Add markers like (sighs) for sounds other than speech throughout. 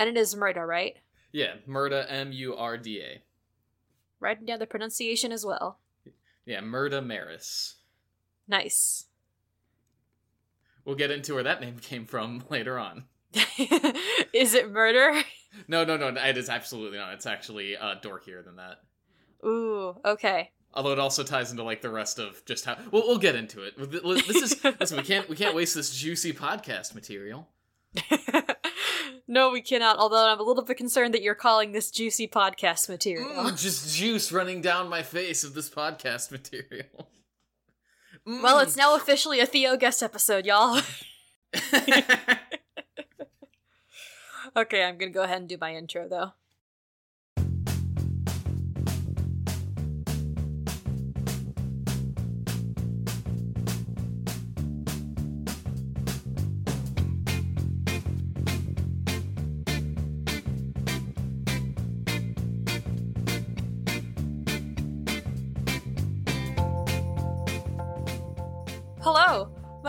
And it is Murda, right? Yeah, Murda, M U R D A. Writing down the pronunciation as well. Yeah, Murda Merris. Nice. We'll get into where that name (laughs) came from later on. (laughs) is it murder? No, no, no. It is absolutely not. It's actually uh, dorkier than that. Ooh, okay. Although it also ties into like the rest of just how. Well, we'll get into it. This is (laughs) listen. We can't we can't waste this juicy podcast material. (laughs) no, we cannot. Although I'm a little bit concerned that you're calling this juicy podcast material. Mm, just juice running down my face of this podcast material. (laughs) Mm. Well, it's now officially a Theo guest episode, y'all. (laughs) okay, I'm gonna go ahead and do my intro though.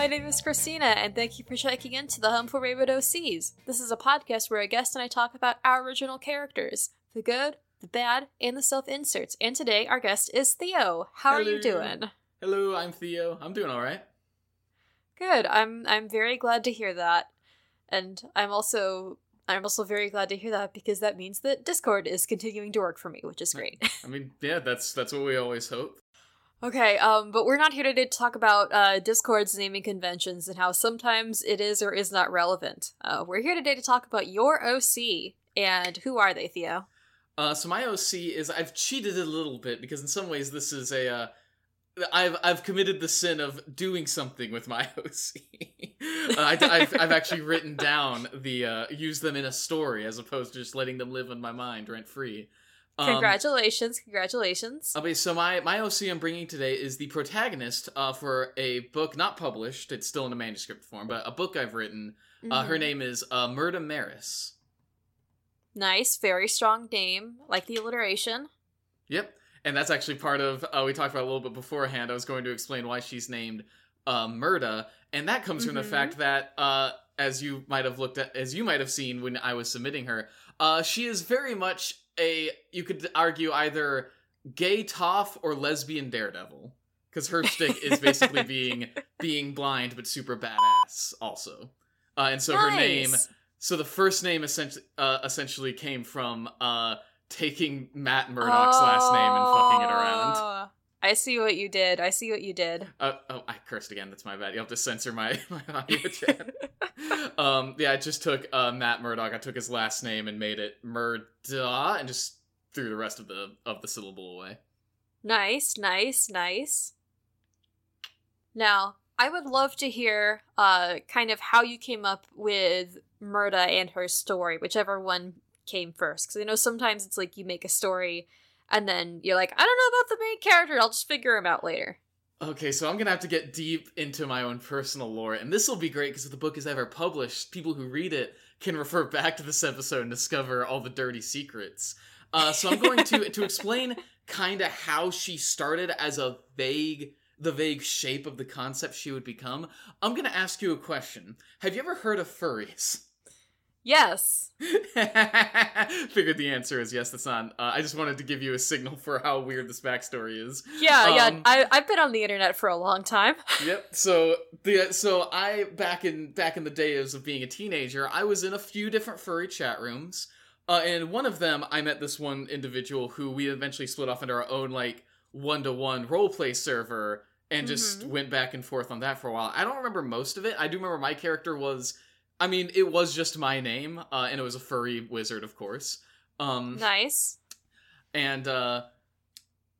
My name is Christina, and thank you for checking into the Home for Wayward OCs. This is a podcast where a guest and I talk about our original characters the good, the bad, and the self inserts. And today, our guest is Theo. How Hello. are you doing? Hello, I'm Theo. I'm doing all right. Good. I'm I'm very glad to hear that. And I'm also I'm also very glad to hear that because that means that Discord is continuing to work for me, which is great. (laughs) I mean, yeah, that's that's what we always hope. Okay, um, but we're not here today to talk about uh, Discord's naming conventions and how sometimes it is or is not relevant. Uh, we're here today to talk about your OC. And who are they, Theo? Uh, so my OC is I've cheated a little bit because in some ways this is a uh, I've I've committed the sin of doing something with my (laughs) OC. uh, I, have I've actually written down the uh, use them in a story as opposed to just letting them live in my mind rent free. Um, congratulations, congratulations. Okay, so my my OC I'm bringing today is the protagonist uh, for a book not published. It's still in a manuscript form, but a book I've written. Mm-hmm. Uh, her mm-hmm. name is uh, Murda Merris. Nice, very strong name. Like the alliteration. Yep, and that's actually part of. Uh, we talked about a little bit beforehand. I was going to explain why she's named uh, Murda, and that comes mm-hmm. from the mm-hmm. fact that, uh, as you might have looked at, as you might have seen when I was submitting her, uh, she is very much a you could argue either gay Toph or lesbian daredevil because her stick is basically (laughs) being being blind but super badass also uh, and so nice. her name so the first name essentially uh, essentially came from uh, taking matt murdock's oh, last name and fucking it around i see what you did i see what you did uh, oh i cursed again that's my bad you have to censor my, (laughs) my audio (laughs) chat um, yeah, I just took uh, Matt Murdock. I took his last name and made it Murda, and just threw the rest of the of the syllable away. Nice, nice, nice. Now, I would love to hear uh, kind of how you came up with Murda and her story, whichever one came first. Because I know sometimes it's like you make a story and then you're like, I don't know about the main character. I'll just figure him out later. Okay, so I'm gonna have to get deep into my own personal lore, and this will be great because if the book is ever published, people who read it can (laughs) refer back to this episode and discover all the dirty secrets. Uh, so I'm going to to explain kind of how she started as a vague the vague shape of the concept she would become. I'm gonna ask you a question. Have you ever heard of furries? Yes. (laughs) Figured the answer is yes. That's not. Uh, I just wanted to give you a signal for how weird this backstory is. Yeah, um, yeah. I I've been on the internet for a long time. (laughs) yep. So the so I back in back in the days of being a teenager, I was in a few different furry chat rooms. Uh, and one of them, I met this one individual who we eventually split off into our own like one to one role play server and just mm-hmm. went back and forth on that for a while. I don't remember most of it. I do remember my character was I mean, it was just my name, uh, and it was a furry wizard, of course. Um, nice. And uh,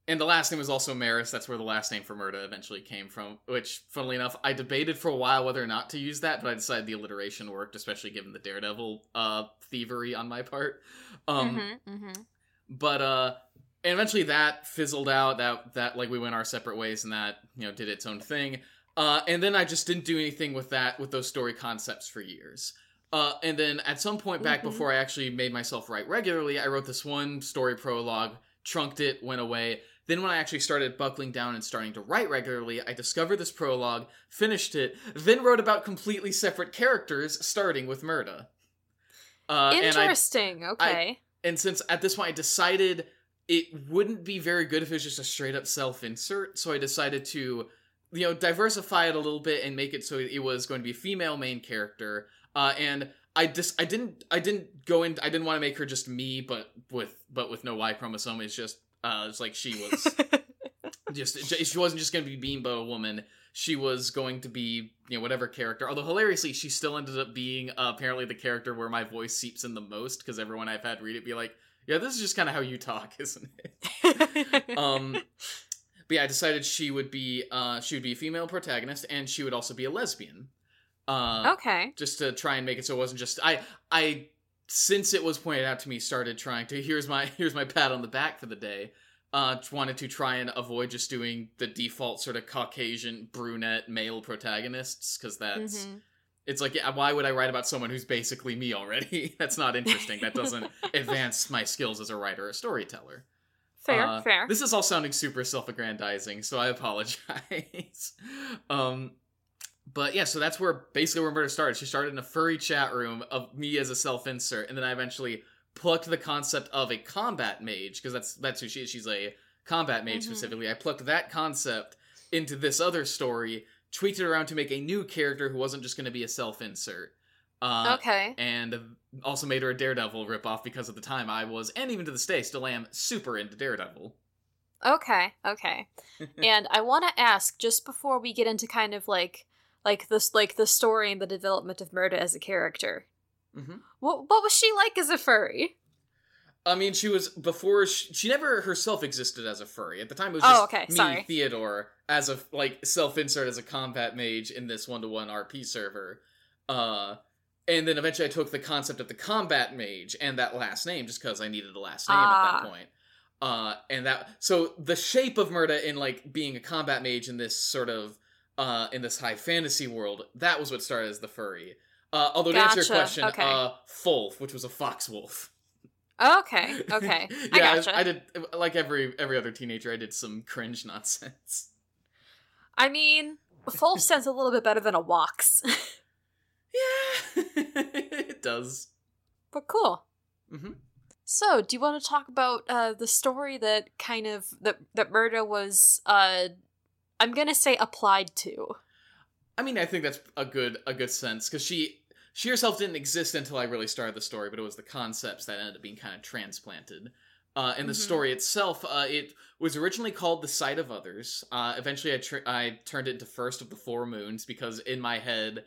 and the last name was also Merris. That's where the last name for Murda eventually came from. Which, funnily enough, I debated for a while whether or not to use that, but I decided the alliteration worked, especially given the Daredevil uh, thievery on my part. Um, mm-hmm, mm-hmm. But uh, and eventually that fizzled out. That that like we went our separate ways, and that you know did its own thing. Uh, and then I just didn't do anything with that with those story concepts for years. Uh, and then at some point back mm-hmm. before I actually made myself write regularly, I wrote this one story prologue, trunked it, went away. Then when I actually started buckling down and starting to write regularly, I discovered this prologue, finished it, then wrote about completely separate characters, starting with Murda. Uh, and I Interesting. okay. and since at this point I decided it wouldn't be very good if it was just a straight up self insert, so I decided to, you know, diversify it a little bit and make it so it was going to be a female main character. Uh, and I just I didn't I didn't go in I didn't want to make her just me, but with but with no Y chromosome. It's just uh, it's like she was (laughs) just she wasn't just going to be Beanbo a woman. She was going to be you know whatever character. Although hilariously, she still ended up being uh, apparently the character where my voice seeps in the most because everyone I've had read it be like, yeah, this is just kind of how you talk, (laughs) isn't it? (laughs) um, but yeah, I decided she would be uh, she would be a female protagonist, and she would also be a lesbian. Uh, okay. just to try and make it so it wasn't just I I since it was pointed out to me started trying to here's my (laughs) here's my pat on the back for the day. Uh, wanted to try and avoid just doing the default sort of Caucasian brunette male protagonists because that's Mhm. it's like yeah, why would I write about someone who's basically me already? (laughs) that's not interesting. That doesn't (laughs) advance my skills as a writer or a storyteller. Fair, Uh, fair. This is all sounding super self-aggrandizing, so I (laughs) apologize. um, but yeah, so that's where basically where Murda started. She started in a furry chat room of me as a self-insert, and then I eventually plucked the concept of a combat mage because that's that's who she is. She's a combat mage Mhm. specifically. I plucked that concept into this other story, tweaked it around to make a new character who wasn't just going to be a self-insert. Uh, okay. and also made her a Daredevil ripoff because at the time I was, and even to this day, still am super into Daredevil. Okay. Okay. (laughs) and I want to ask just before we get into kind of like like this like the story and the development of Murda as a character. hmm What what was she like as a furry? I mean, she was before she, she never herself existed as a furry. At the time, it was Oh, just okay, me, sorry. Theodore, as a like self-insert as a combat mage in this one-to-one RP server. Uh, and then eventually, I took the concept of the combat mage and that last name just because I needed a last name at Ah. that point. Uh, and that so the shape of Murda in like being a combat mage in this sort of uh in this high fantasy world that was what started as the furry. Uh, although to answer your question, okay. uh, Fulf, which was a fox wolf. Okay. Okay. (laughs) I yeah, gotcha. I, did like every every other teenager. I did some cringe nonsense. I mean, Fulf sounds a little bit better than a Wox. (laughs) Yeah, (laughs) it does. but cool. hmm So, do you want to talk about uh, the story that kind of that that Murda was uh I'm going to say applied to. I mean, I think that's a good a good sense because she she herself didn't exist until I really started the story, but it was the concepts that ended up being kind of transplanted. Uh, and the Mhm. story itself, uh, it was originally called "The Sight of Others." Uh, eventually, I tr- I turned it into First of the Four Moons because in my head,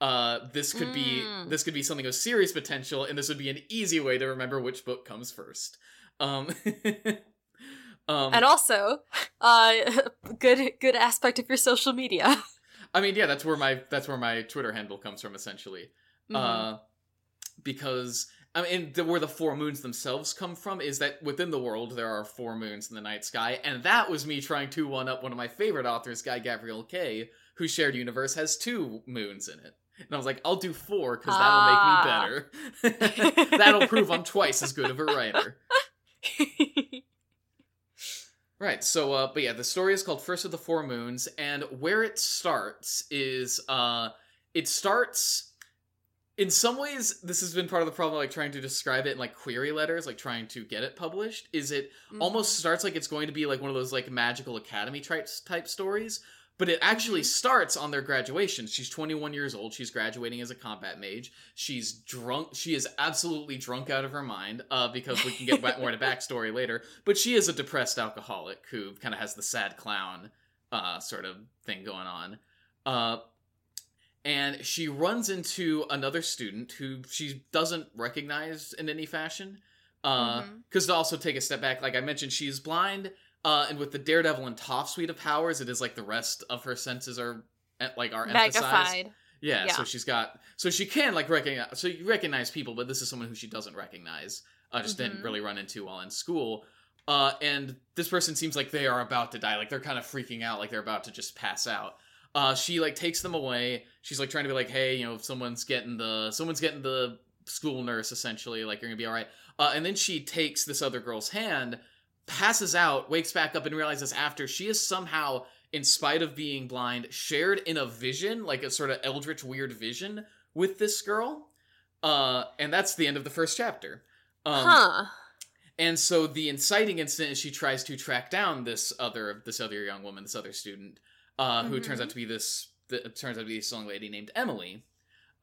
uh, this could be Mm. this could be something of serious potential, and this would be an easy way to remember which book comes first. Um, (laughs) um, and also, uh (laughs) good good aspect of your social media. (laughs) I mean, yeah, that's where my that's where my Twitter handle comes from, essentially. Mhm. Uh, because I mean, the, where the four moons themselves come from is that within the world there are four moons in the night sky, and that was me trying to one up one of my favorite authors, Guy Gabriel Kay, whose shared universe has two moons in it. And I was like, I'll do four because Ah. that'll make me better. (laughs) that'll prove I'm twice as good of a writer. (laughs) Right. So, uh, but yeah, the story is called First of the Four Moons, and where it starts is, uh, it starts. In some ways, this has been part of the problem, like trying to describe it in like query letters, like trying to get it published. Is it almost starts like it's going to be like one of those like magical academy type type stories, but it actually starts on their graduation. She's 21 years old. She's graduating as a combat mage. She's drunk. She is absolutely drunk out of her mind. Uh, because we can get more into backstory later. But she is a depressed alcoholic who kind of has the sad clown uh sort of thing going on. Uh. And she runs into another student who she doesn't recognize in any fashion. Uh, Mhm. because to also take a step back, like I mentioned, she's blind. Uh, and with the Daredevil and Toph suite of powers, it is like the rest of her senses are eh, like are emphasized. magnified. Yeah, so Yeah. she's got so she can like recognize so you recognize people, but this is someone who she doesn't recognize. Uh, just didn't Mhm. really run into while in school. Uh, and this person seems like they are about to die. Like they're kind of freaking out, like they're about to just pass out. Uh, she like takes them away. She's like trying to be like, hey, you know, if someone's getting the someone's getting the school nurse essentially, like you're gonna be all right. Uh, and then she takes this other girl's hand, passes out, wakes back up, and realizes after she is somehow, in spite of being blind, shared in a vision, like a sort of eldritch weird vision with this girl. Uh, and that's the end of the first chapter. Um, huh. And so the inciting incident is she tries to track down this other this other young woman, this other student, uh, who turns out to be this th- turns out to be this young lady named Emily.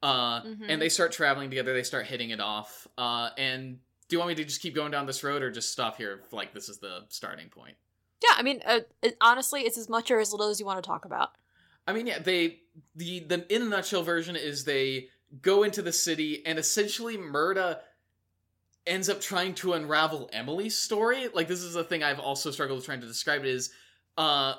Uh, Mhm. and they start traveling together. They start hitting it off. Uh, and do you want me to just keep going down this road, or just stop here? if, Like this is the starting point. Yeah, I mean, uh, it, honestly, it's as much or as little as you want to talk about. I mean, yeah, they the the in a nutshell version is they go into the city and essentially Murda ends up trying to unravel Emily's story. Like this is a thing I've also struggled with trying to describe it is uh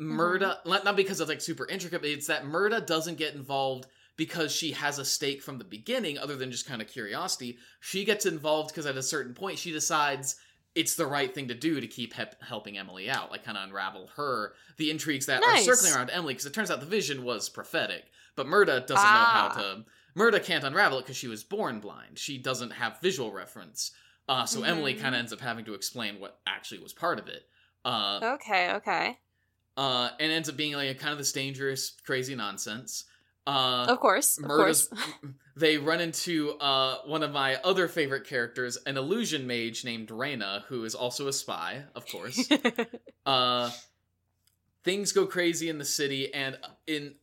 Murda not, not because it's like super intricate, but it's that Murda doesn't get involved because she has a stake from the beginning other than just kind of curiosity. She gets involved because at a certain point she decides it's the right thing to do to keep hep- helping Emily out, like kind of unravel her the intrigues that Nice. are circling around Emily. Because it turns out the vision was prophetic, but Murda doesn't Ah. know how to. Murda can't unravel it because she was born blind. She doesn't have visual reference. Uh, so Emily Mhm. kind of ends up having to explain what actually was part of it. Uh, Okay, okay. uh, and ends up being like a kind of this dangerous, crazy nonsense. Uh, Of course, of course. (laughs) (laughs) they run into uh, one of my other favorite characters, an illusion mage named Reyna, who is also a spy, of course. (laughs) uh, things go crazy in the city, and in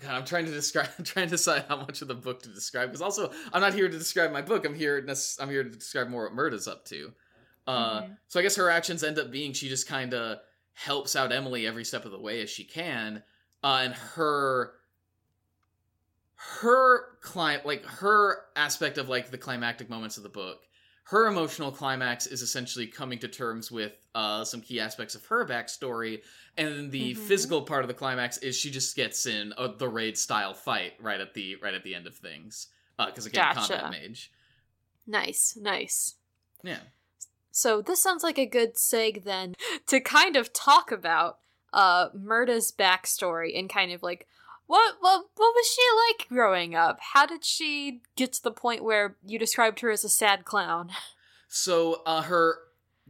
God, I'm trying to describe. I'm trying to decide how much of the book to describe because also I'm not here to describe my book. I'm here. I'm here to describe more what Murda's up to. Uh, Mhm. So I guess her actions end up being she just kind of helps out Emily every step of the way as she can, uh, and her her clim like her aspect of like the climactic moments of the book her emotional climax is essentially coming to terms with uh, some key aspects of her backstory and then the Mhm. physical part of the climax is she just gets in a, the raid style fight right at the right at the end of things because again Gotcha. combat mage nice, nice. yeah So this sounds like a good seg then to kind of talk about uh Murda's backstory and kind of like what what what was she like growing up? How did she get to the point where you described her as a sad clown? (laughs) So uh, her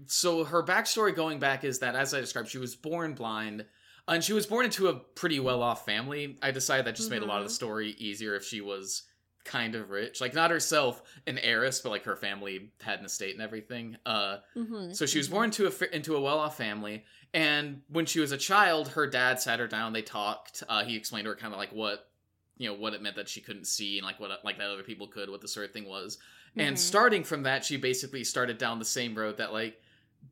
so her backstory going back is that as I described, she was born blind, and she was born into a pretty well off family. I decided that just made a lot of the Mhm. story easier if she was kind of rich, like not herself an heiress, but like her family had an estate and everything. Uh, Mm-hmm. so she was born into a into a well off family, and when she was a child, her dad sat her down. They talked. Uh, he explained to her kind of like what you know what it meant that she couldn't see and like what like that other people could, what the sort of thing was. And Mhm. starting from that, she basically started down the same road that like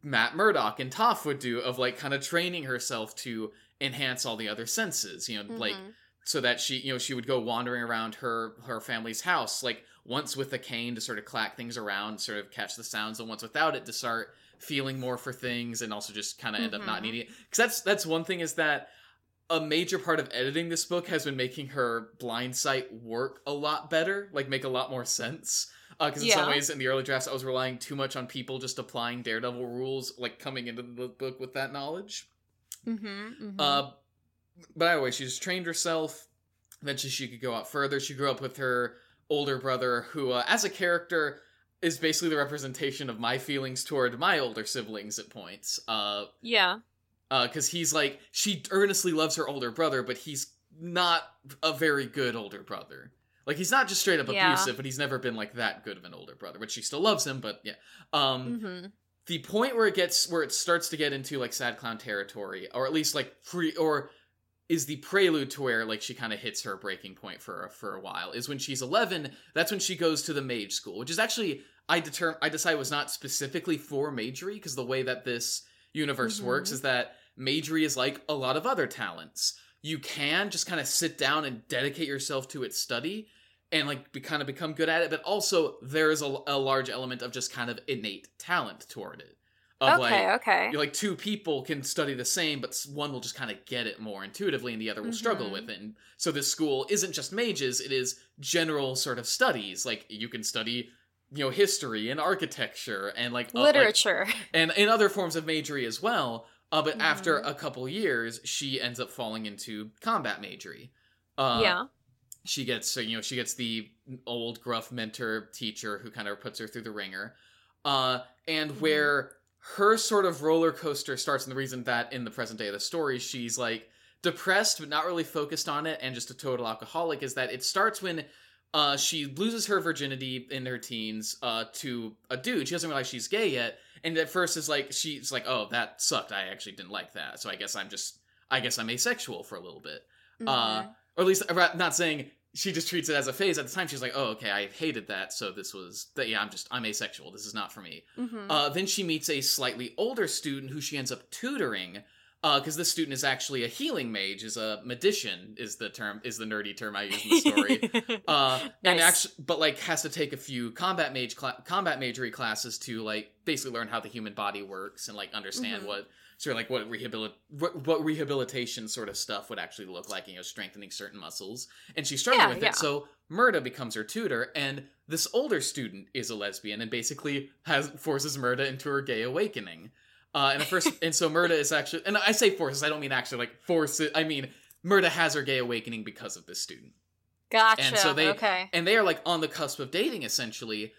Matt Murdock and Toph would do of like kind of training herself to enhance all the other senses, you know, like Mhm. So that she, you know, she would go wandering around her her family's house, like once with a cane to sort of clack things around, sort of catch the sounds, and once without it to start feeling more for things, and also just kind of end up not Mhm. needing it. Because that's that's one thing is that a major part of editing this book has been making her blind sight work a lot better, like make a lot more sense. Because in some ways, in the early drafts, I was relying too much on people just applying Daredevil rules, like coming into the book with that knowledge. Mm-hmm, mm-hmm. Uh, but anyway, she just trained herself. Eventually, she could go out further. She grew up with her older brother, who, uh, as a character, is basically the representation of my feelings toward my older siblings at points. Uh, yeah. because he's like she earnestly loves her older brother, but he's not a very good older brother. Like he's not just straight up Yeah. abusive, but he's never been like that good of an older brother. But she still loves him. But yeah, um, Mm-hmm. the point where it gets where it starts to get into like sad clown territory, or at least like free or is the prelude to where like she kind of hits her breaking point for for a while is when she's 11 that's when she goes to the mage school which is actually i deter i decided was not specifically for magery because the way that this universe Mhm. works is that magery is like a lot of other talents you can just kind of sit down and dedicate yourself to its study and like be, kind of become good at it but also there's a, a large element of just kind of innate talent toward it Okay, like okay. you're like two people can study the same but one will just kind of get it more intuitively and the other will struggle Mhm. with it and so this school isn't just mages it is general sort of studies like you can study you know history and architecture and like uh, like- Literature. (laughs) and in other forms of magery as well uh, but after Mhm. a couple years she ends up falling into combat magery. uh, yeah. she gets you know she gets the old gruff mentor teacher who kind of puts her through the ringer uh and Mhm. where her sort of roller coaster starts and the reason that in the present day of the story she's like depressed but not really focused on it and just a total alcoholic is that it starts when uh, she loses her virginity in her teens uh, to a dude. She doesn't realize she's gay yet, and at first is like she's like, "Oh, that sucked. I actually didn't like that. So I guess I'm just, I guess I'm asexual for a little bit." Uh, Mhm. or at least uh, not saying she just treats it as a phase. At the time, she's like, "Oh, okay, I hated that. So this was that. Yeah, I'm just I'm asexual. This is not for me." Mhm. Uh, then she meets a slightly older student who she ends up tutoring. Because this student is actually a healing mage, is a magician, is the term, is the nerdy term I use in the story. (laughs) Uh, and actually, but like has to take a few combat mage cla- combat magery classes to like basically learn how the human body works and like understand Mhm. what sort of like what rehabilit what, what rehabilitation sort of stuff would actually look like. You know, strengthening certain muscles, and she's struggling Yeah, with yeah. it. So Murda becomes her tutor, and this older student is a lesbian and basically has forces Murda into her gay awakening. Uh, and first, (laughs) and so Murda is actually, and I say forces, I don't mean actually like forces. I mean Murda has her gay awakening because of this student Gotcha. and so they- okay. and they are like on the cusp of dating essentially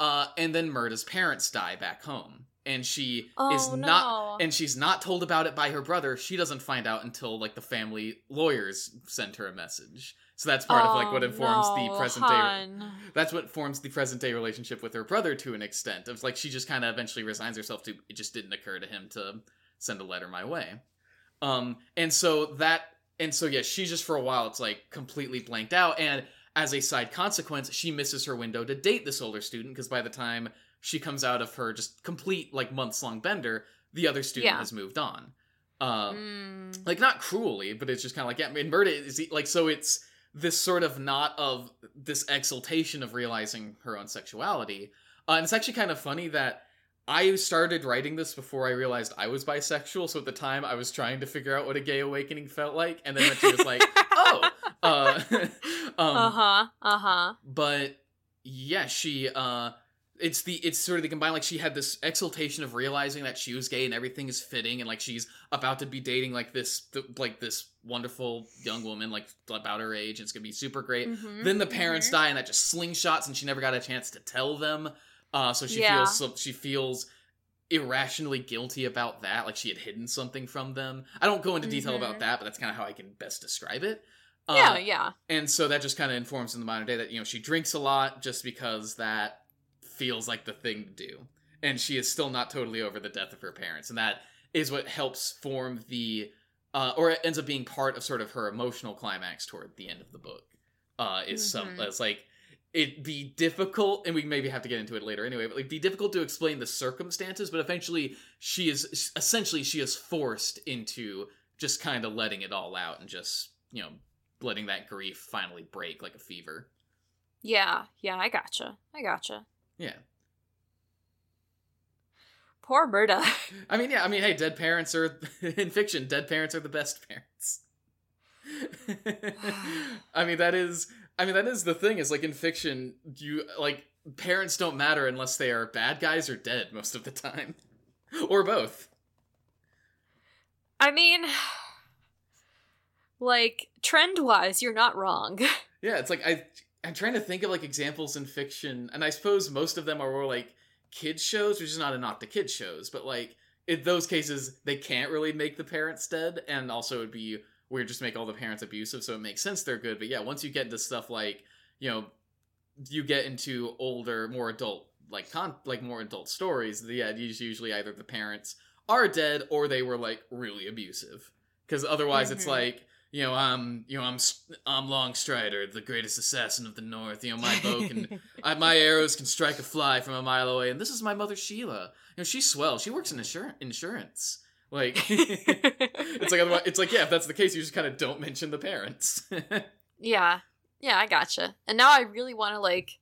uh and then murda's parents die back home and she Oh is no. not and she's not told about it by her brother. She doesn't find out until like the family lawyers send her a message. So that's part of like what Oh, informs no, the present day that's what forms the present day relationship with her brother to an extent. Of like she just kind of eventually resigns herself to it just didn't occur to him to send a letter my way. Um and so that and so yeah she just for a while it's like completely blanked out. And as a side consequence she misses her window to date this older student because by the time she comes out of her just complete like months long bender the other student Yeah. has moved on uh Mm. like not cruelly, but it's just kind of like yeah, I mean, Murda is like so it's this sort of not of this exaltation of realizing her own sexuality, uh, and it's actually kind of funny that I started writing this before I realized I was bisexual. So at the time, I was trying to figure out what a gay awakening felt like, and then she was like, (laughs) "Oh," uh, (laughs) um, uh-huh. Uh-huh. but yeah she uh it's the it's sort of the combined like she had this exultation of realizing that she was gay and everything is fitting and like she's about to be dating like this th- like this wonderful young woman like about her age and it's gonna be super great Mhm, then the parents mhm. die and that just slingshots and she never got a chance to tell them uh so she Yeah. feels so she feels irrationally guilty about that like she had hidden something from them i don't go into detail Mhm. about that but that's kind of how i can best describe it Yeah, Uh, yeah. and so that just kind of informs in the modern day that you know she drinks a lot just because that feels like the thing to do and she is still not totally over the death of her parents and that is what helps form the uh, or it ends up being part of sort of her emotional climax toward the end of the book uh, is some Mhm. it's like it'd be difficult and we maybe have to get into it later anyway but like be difficult to explain the circumstances but eventually she is essentially she is forced into just kind of letting it all out and just you know letting that grief finally break like a fever Yeah, yeah, I gotcha. I gotcha. Yeah Poor Murda. (laughs) i mean yeah i mean hey dead parents are (laughs) in fiction dead parents are the best parents (laughs) i mean that is i mean that is the thing is like in fiction you like parents don't matter unless they are bad guys or dead most of the time or both I mean, like, trend wise, you're not wrong. Yeah, it's like I I'm trying to think of like examples in fiction, and I suppose most of them are more like kids shows, which is not a knock to kids shows, but like in those cases they can't really make the parents dead, and also it'd be weird just make all the parents abusive, so it makes sense they're good. But yeah, once you get into stuff like you know you get into older, more adult like con like more adult stories, the yeah, it's usually either the parents are dead or they were like really abusive, because otherwise it's Mhm. like you know, I'm, you know, I'm, I'm Longstrider, the greatest assassin of the North. You know, my bow can, (laughs) I, my arrows can strike a fly from a mile away. And this is my mother Sheila. You know, she's swell. She works in insur- insurance. Like, (laughs) it's like it's like yeah, if that's the case, you just kind of don't mention the parents. (laughs) yeah, yeah, I gotcha. And now I really want to like,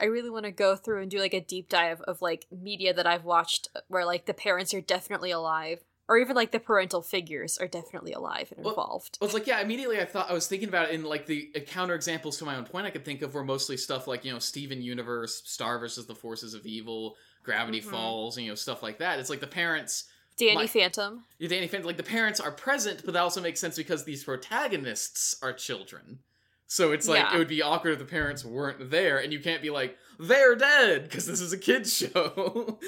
I really want to go through and do like a deep dive of like media that I've watched uh, where like the parents are definitely alive, or even like the parental figures are definitely alive and Well- involved. Well, it's like yeah. Immediately, I thought I was thinking about it in like the counter examples to my own point. I could think of were mostly stuff like you know Steven Universe, Star versus the Forces of Evil, Gravity Mhm. Falls, you know stuff like that. It's like the parents Danny my- Phantom. Yeah, Danny Phantom, like the parents are present, but that also makes sense because these protagonists are children. So it's like Yeah. it would be awkward if the parents weren't there, and you can't be like they're dead because this is a kids (laughs) show.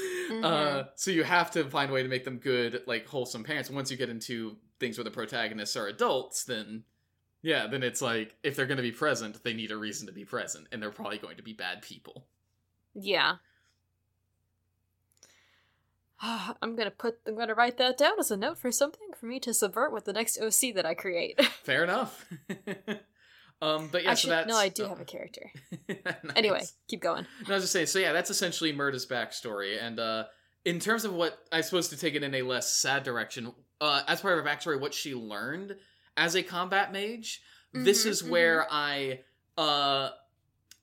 uh, so you have to find a way to make them good, like wholesome parents. And once you get into things where the protagonists are adults, then Yeah, then it's like if they're going to be present, they need a reason to be present, and they're probably going to be bad people. Yeah. (sighs) I'm gonna put. I'm gonna write that down as a note for something for me to subvert with the next OC that I create. (laughs) Fair enough. (laughs) um, but yeah, so Actually, that's no, I do oh. have a character. (laughs) Nice. Anyway, keep going. No, I was just saying. So yeah, that's essentially Murda's backstory, and uh, in terms of what I suppose to take it in a less sad direction, uh, as part of her backstory, what she learned as a combat mage, this Mhm, is where I uh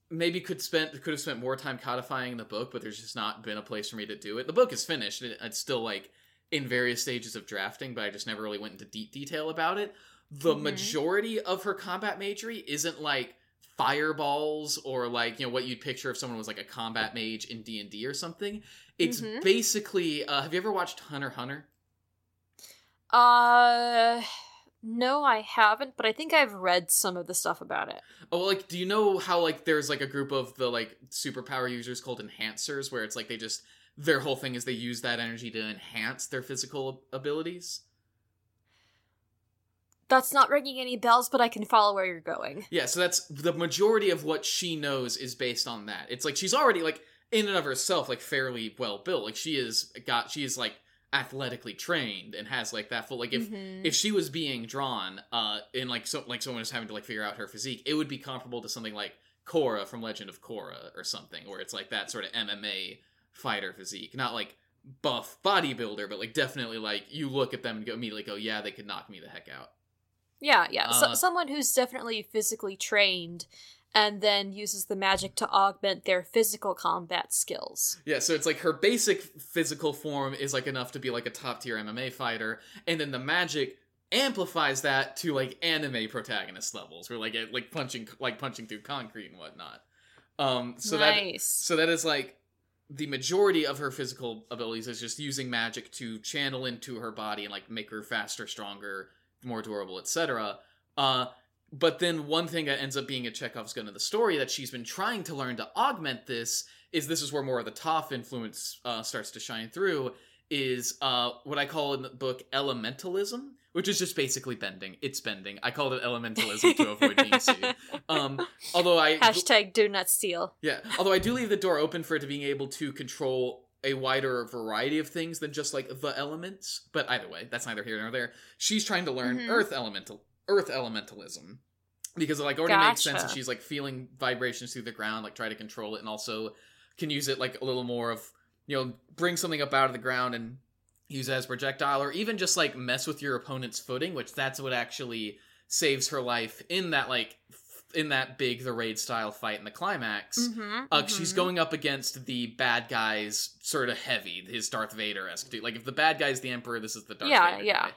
maybe could spent could have spent more time codifying the book, but there's just not been a place for me to do it. The book is finished; it, it's still like in various stages of drafting, but I just never really went into deep detail about it. The Mhm. majority of her combat magery isn't like fireballs or like you know what you'd picture if someone was like a combat mage in d&d or something it's Mhm. basically uh, have you ever watched hunter hunter Uh, no, I haven't, but I think I've read some of the stuff about it. oh like do you know how like there's like a group of the like superpower users called enhancers where it's like they just their whole thing is they use that energy to enhance their physical abilities That's not ringing any bells, but I can follow where you're going. Yeah, so that's the majority of what she knows is based on that. It's like she's already like in and of herself like fairly well built. Like she is got she is like athletically trained and has like that full like if Mhm. if she was being drawn uh in like so like someone was having to like figure out her physique, it would be comparable to something like Korra from Legend of Korra or something where it's like that sort of MMA fighter physique, not like buff bodybuilder, but like definitely like you look at them and go immediately go, yeah, they could knock me the heck out. Yeah, yeah, so, uh, someone who's definitely physically trained, and then uses the magic to augment their physical combat skills. Yeah, so it's like her basic physical form is like enough to be like a top tier MMA fighter, and then the magic amplifies that to like anime protagonist levels, where like it, like punching like punching through concrete and whatnot. Um, so that nice. so that is like the majority of her physical abilities is just using magic to channel into her body and like make her faster, stronger, more durable, etc. Uh, but then one thing that ends up being a Chekhov's gun of the story that she's been trying to learn to augment this is this is where more of the Toph influence uh, starts to shine through. Is uh, what I call in the book elementalism, which is just basically bending. It's bending. I called it elementalism to avoid being (laughs) sued. Um, although I Hashtag do not steal. yeah, although I do leave the door open for it to being able to control a wider variety of things than just like the elements. But either way, that's neither here nor there. She's trying to learn Mhm. earth elemental earth elementalism. Because it like already makes sense that she's like feeling vibrations through the ground, like try to control it and also can use it like a little more of you know, bring something up out of the ground and use it as projectile, or even just like mess with your opponent's footing, which that's what actually saves her life in that like in that big the raid style fight in the climax. Mm-hmm, Uh, she's going up against the bad guy's sort of heavy, his Darth Vader esque dude. Like if the bad guy's the Emperor, this is the Darth Yeah, Vader yeah.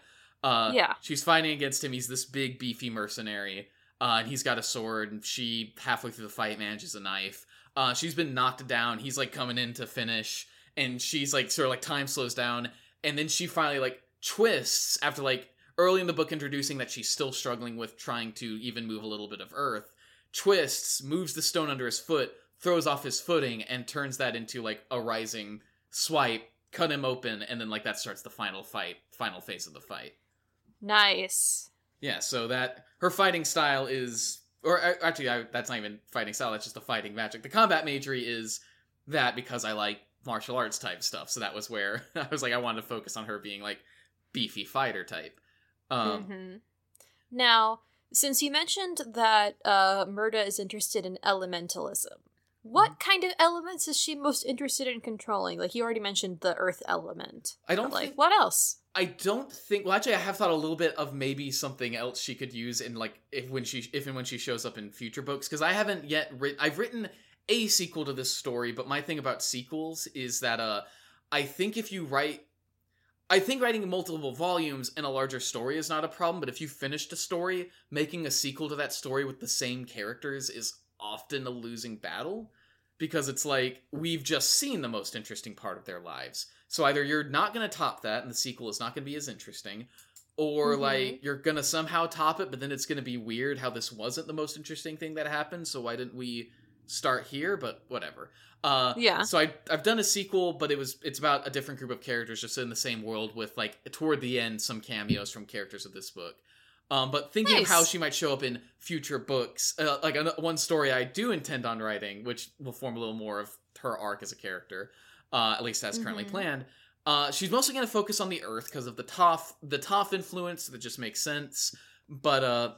guy. Uh, Yeah. She's fighting against him. He's this big, beefy mercenary, uh, and he's got a sword. And she halfway through the fight manages a knife. Uh, she's been knocked down. He's like coming in to finish, and she's like sort of like time slows down, and then she finally like twists after like early in the book introducing that she's still struggling with trying to even move a little bit of earth. Twists, moves the stone under his foot, throws off his footing, and turns that into like a rising swipe. Cut him open, and then like that starts the final fight, final phase of the fight. Nice. Yeah, so that her fighting style is, or actually, I, that's not even fighting style. That's just the fighting magic. The combat magery is that because I like martial arts type stuff. So that was where (laughs) I was like, I wanted to focus on her being like beefy fighter type. Um, hmm Now, since you mentioned that uh, Murda is interested in elementalism, what Mm-hmm. kind of elements is she most interested in controlling? Like you already mentioned the earth element. I don't like think- what else? I don't think. Well, actually, I have thought a little bit of maybe something else she could use in like if when she if and when she shows up in future books because I haven't yet written. I've written a sequel to this story, but my thing about sequels is that uh, I think if you write. I think writing multiple volumes and a larger story is not a problem, but if you finished a story, making a sequel to that story with the same characters is often a losing battle because it's like we've just seen the most interesting part of their lives. So either you're not going to top that and the sequel is not going to be as interesting or Mhm. like you're going to somehow top it but then it's going to be weird how this wasn't the most interesting thing that happened so why didn't we start here but whatever. Uh Yeah. so I I've done a sequel but it was it's about a different group of characters just in the same world with like toward the end some cameos from characters of this book. Um, but thinking of how she might show up in future books, uh, like an- one story I do intend on writing, which will form a little more of her arc as a character, uh, at least as currently Mhm. planned. Uh, she's mostly going to focus on the Earth because of the Toph, the Toph influence. That just makes sense. But uh,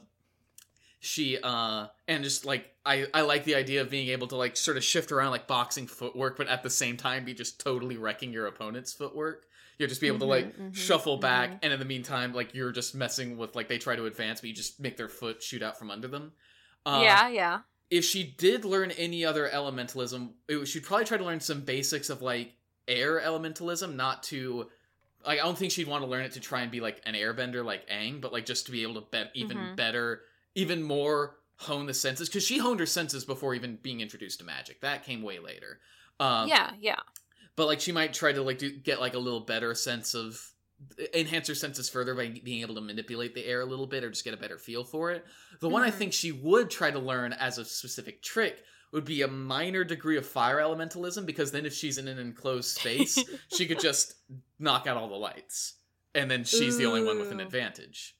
she uh, and just like I, I like the idea of being able to like sort of shift around like boxing footwork, but at the same time be just totally wrecking your opponent's footwork. You'll just be able to like Mhm, mhm, shuffle back, mhm. and in the meantime, like you're just messing with like they try to advance, but you just make their foot shoot out from under them. Uh, yeah, yeah. if she did learn any other elementalism, it, she'd probably try to learn some basics of like air elementalism, not to like I don't think she'd want to learn it to try and be like an airbender like Aang, but like just to be able to bet even Mhm. better, even more hone the senses because she honed her senses before even being introduced to magic. That came way later. Um, yeah, yeah. but like she might try to like do, get like a little better sense of enhance her senses further by being able to manipulate the air a little bit or just get a better feel for it the one i Mhm. think she would try to learn as a specific trick would be a minor degree of fire elementalism because then if she's in an enclosed space (laughs) she could just knock out all the lights and then she's the only one with an advantage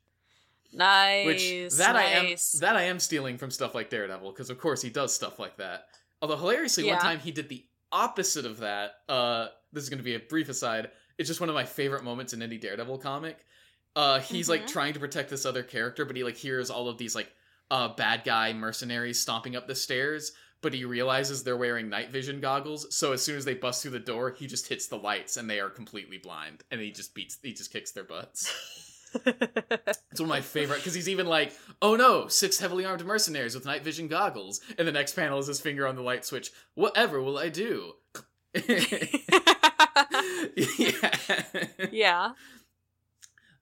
Nice. which that i am that i am stealing from stuff like daredevil because of course he does stuff like that although hilariously one time he did the opposite of that uh this is going to be a brief aside it's just one of my favorite moments in any daredevil comic uh he's like Mhm. trying to protect this other character but he like hears all of these like uh bad guy mercenaries stomping up the stairs but he realizes they're wearing night vision goggles so as soon as they bust through the door he just hits the lights and they are completely blind and he just beats he just kicks their butts (laughs) it's one of my favorite because he's even like, "Oh no, six heavily armed mercenaries with night vision goggles." And the next panel is his finger on the light switch. Whatever will I do? (laughs) yeah. yeah.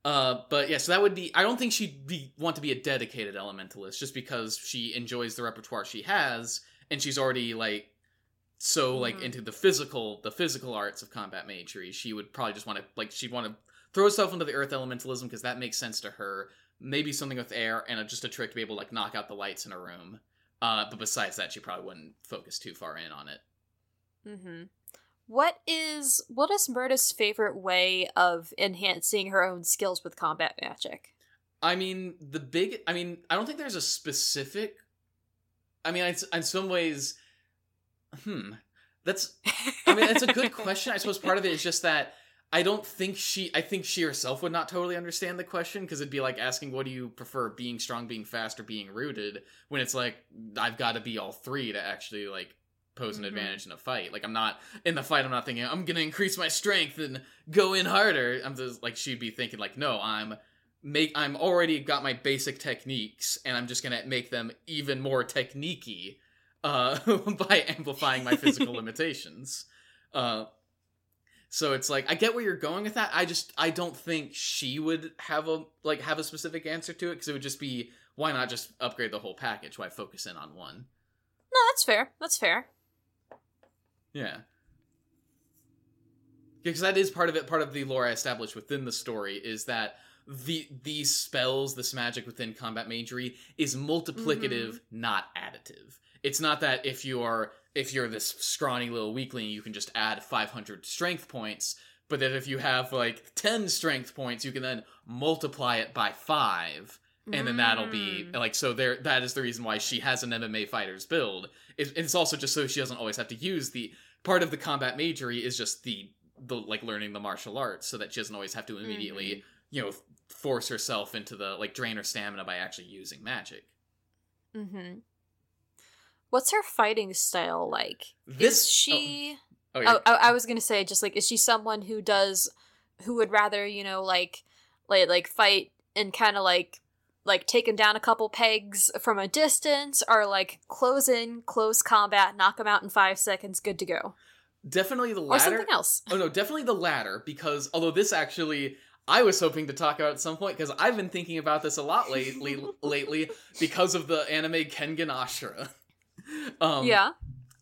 Uh, but yeah, so that would be. I don't think she'd be want to be a dedicated elementalist just because she enjoys the repertoire she has, and she's already like so like Mhm. into the physical the physical arts of combat magery. She would probably just want to like she'd want to throw herself into the earth elementalism because that makes sense to her. Maybe something with air and a, just a trick to be able to like knock out the lights in a room. Uh, but besides that, she probably wouldn't focus too far in on it. Mm-hmm. What is what is Murda's favorite way of enhancing her own skills with combat magic? I mean, the big. I mean, I don't think there's a specific. I mean, it's, in some ways, hmm. That's. I mean, it's a good (laughs) question. I suppose part of it is just that I don't think she. I think she herself would not totally understand the question because it'd be like asking, "What do you prefer, being strong, being fast, or being rooted?" When it's like I've got to be all three to actually like pose an Mhm. advantage in a fight. Like I'm not in the fight. I'm not thinking I'm gonna increase my strength and go in harder. I'm just like she'd be thinking like, no, I'm make I'm already got my basic techniques and I'm just gonna make them even more techniquey uh, (laughs) by amplifying my physical (laughs) limitations. Uh, so it's like I get where you're going with that. I just I don't think she would have a like have a specific answer to it because it would just be why not just upgrade the whole package? Why focus in on one? No, that's fair. That's fair. Yeah. Because that is part of it. Part of the lore I established within the story is that the these spells, this magic within combat magery, is multiplicative, mm-hmm. not additive. It's not that if you are if you're this scrawny little weakling, you can just add 500 strength points, but that if you have like 10 strength points, you can then multiply it by five and then that'll be Mm. like so there that is the reason why she has an mma fighters build it, it's also just so she doesn't always have to use the part of the combat magery is just the the like learning the martial arts so that she doesn't always have to immediately Mm-hmm. you know force herself into the like drain her stamina by actually using magic Mm-hmm. What's her fighting style like? this is she? oh, oh, yeah. Oh, I, I was gonna say, just like, is she someone who does, who would rather, you know, like, like, like fight and kind of like, like take taking down a couple pegs from a distance, or like close in, close combat, knock them out in five seconds, good to go, definitely the latter or something else. Oh no, definitely the latter because although this actually I was hoping to talk about at some point because I've been thinking about this a lot lately lately because of the anime Kengan Ashura. (laughs) Um, yeah,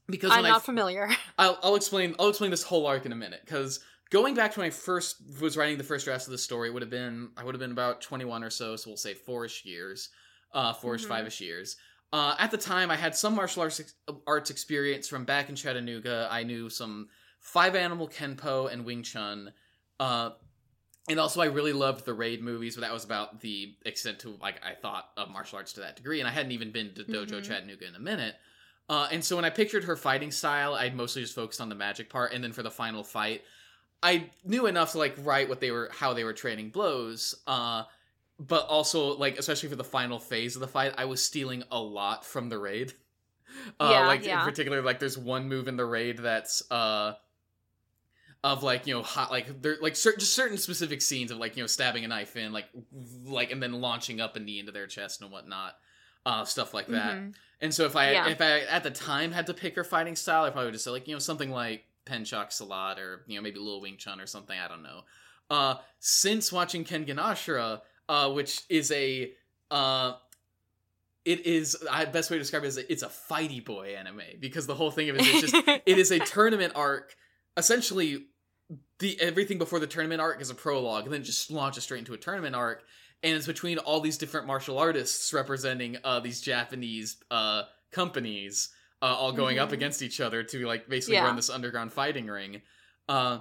because I'm not I, familiar. (laughs) I'll, I'll explain I'll explain this whole arc in a minute because going back to when I first was writing the first drafts of the story would have been I would have been about 21 or so so we'll say four-ish years uh four-ish Mhm. five-ish years uh, at the time I had some martial arts, arts experience from back in Chattanooga I knew some five animal kenpo and wing chun uh and also I really loved the Raid movies, but that was about the extent to like I thought of martial arts to that degree, and I hadn't even been to Dojo Mhm. Chattanooga in a minute. Uh, and so when I pictured her fighting style, I'd mostly just focused on the magic part, and then for the final fight, I knew enough to like write what they were, how they were trading blows. Uh, but also like especially for the final phase of the fight, I was stealing a lot from the raid. (laughs) Uh, Yeah, like yeah. in particular, like there's one move in the raid that's uh of like you know hot like there like certain just certain specific scenes of like you know stabbing a knife in like like and then launching up a knee into their chest and whatnot uh stuff like that Mhm. And so if i Yeah. if i at the time had to pick her fighting style i probably would just say like you know something like pencak silat or you know maybe Lil wing chun or something i don't know. Uh since watching kengan ashura uh which is a uh it is I best way to describe it is it's a fighty boy anime because the whole thing of it is just (laughs) it is a tournament arc. Essentially the everything before the tournament arc is a prologue and then just launches straight into a tournament arc and it's between all these different martial artists representing uh these japanese uh companies uh all going up Mhm. against each other to like basically Yeah. run this underground fighting ring uh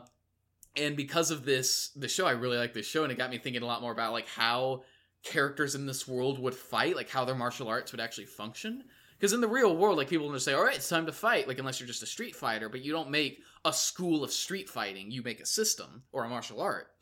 and because of this the show i really like this show and it got me thinking a lot more about like how characters in this world would fight like how their martial arts would actually function because in the real world like people will just say all right it's time to fight like unless you're just a street fighter but you don't make a school of street fighting you make a system or a martial art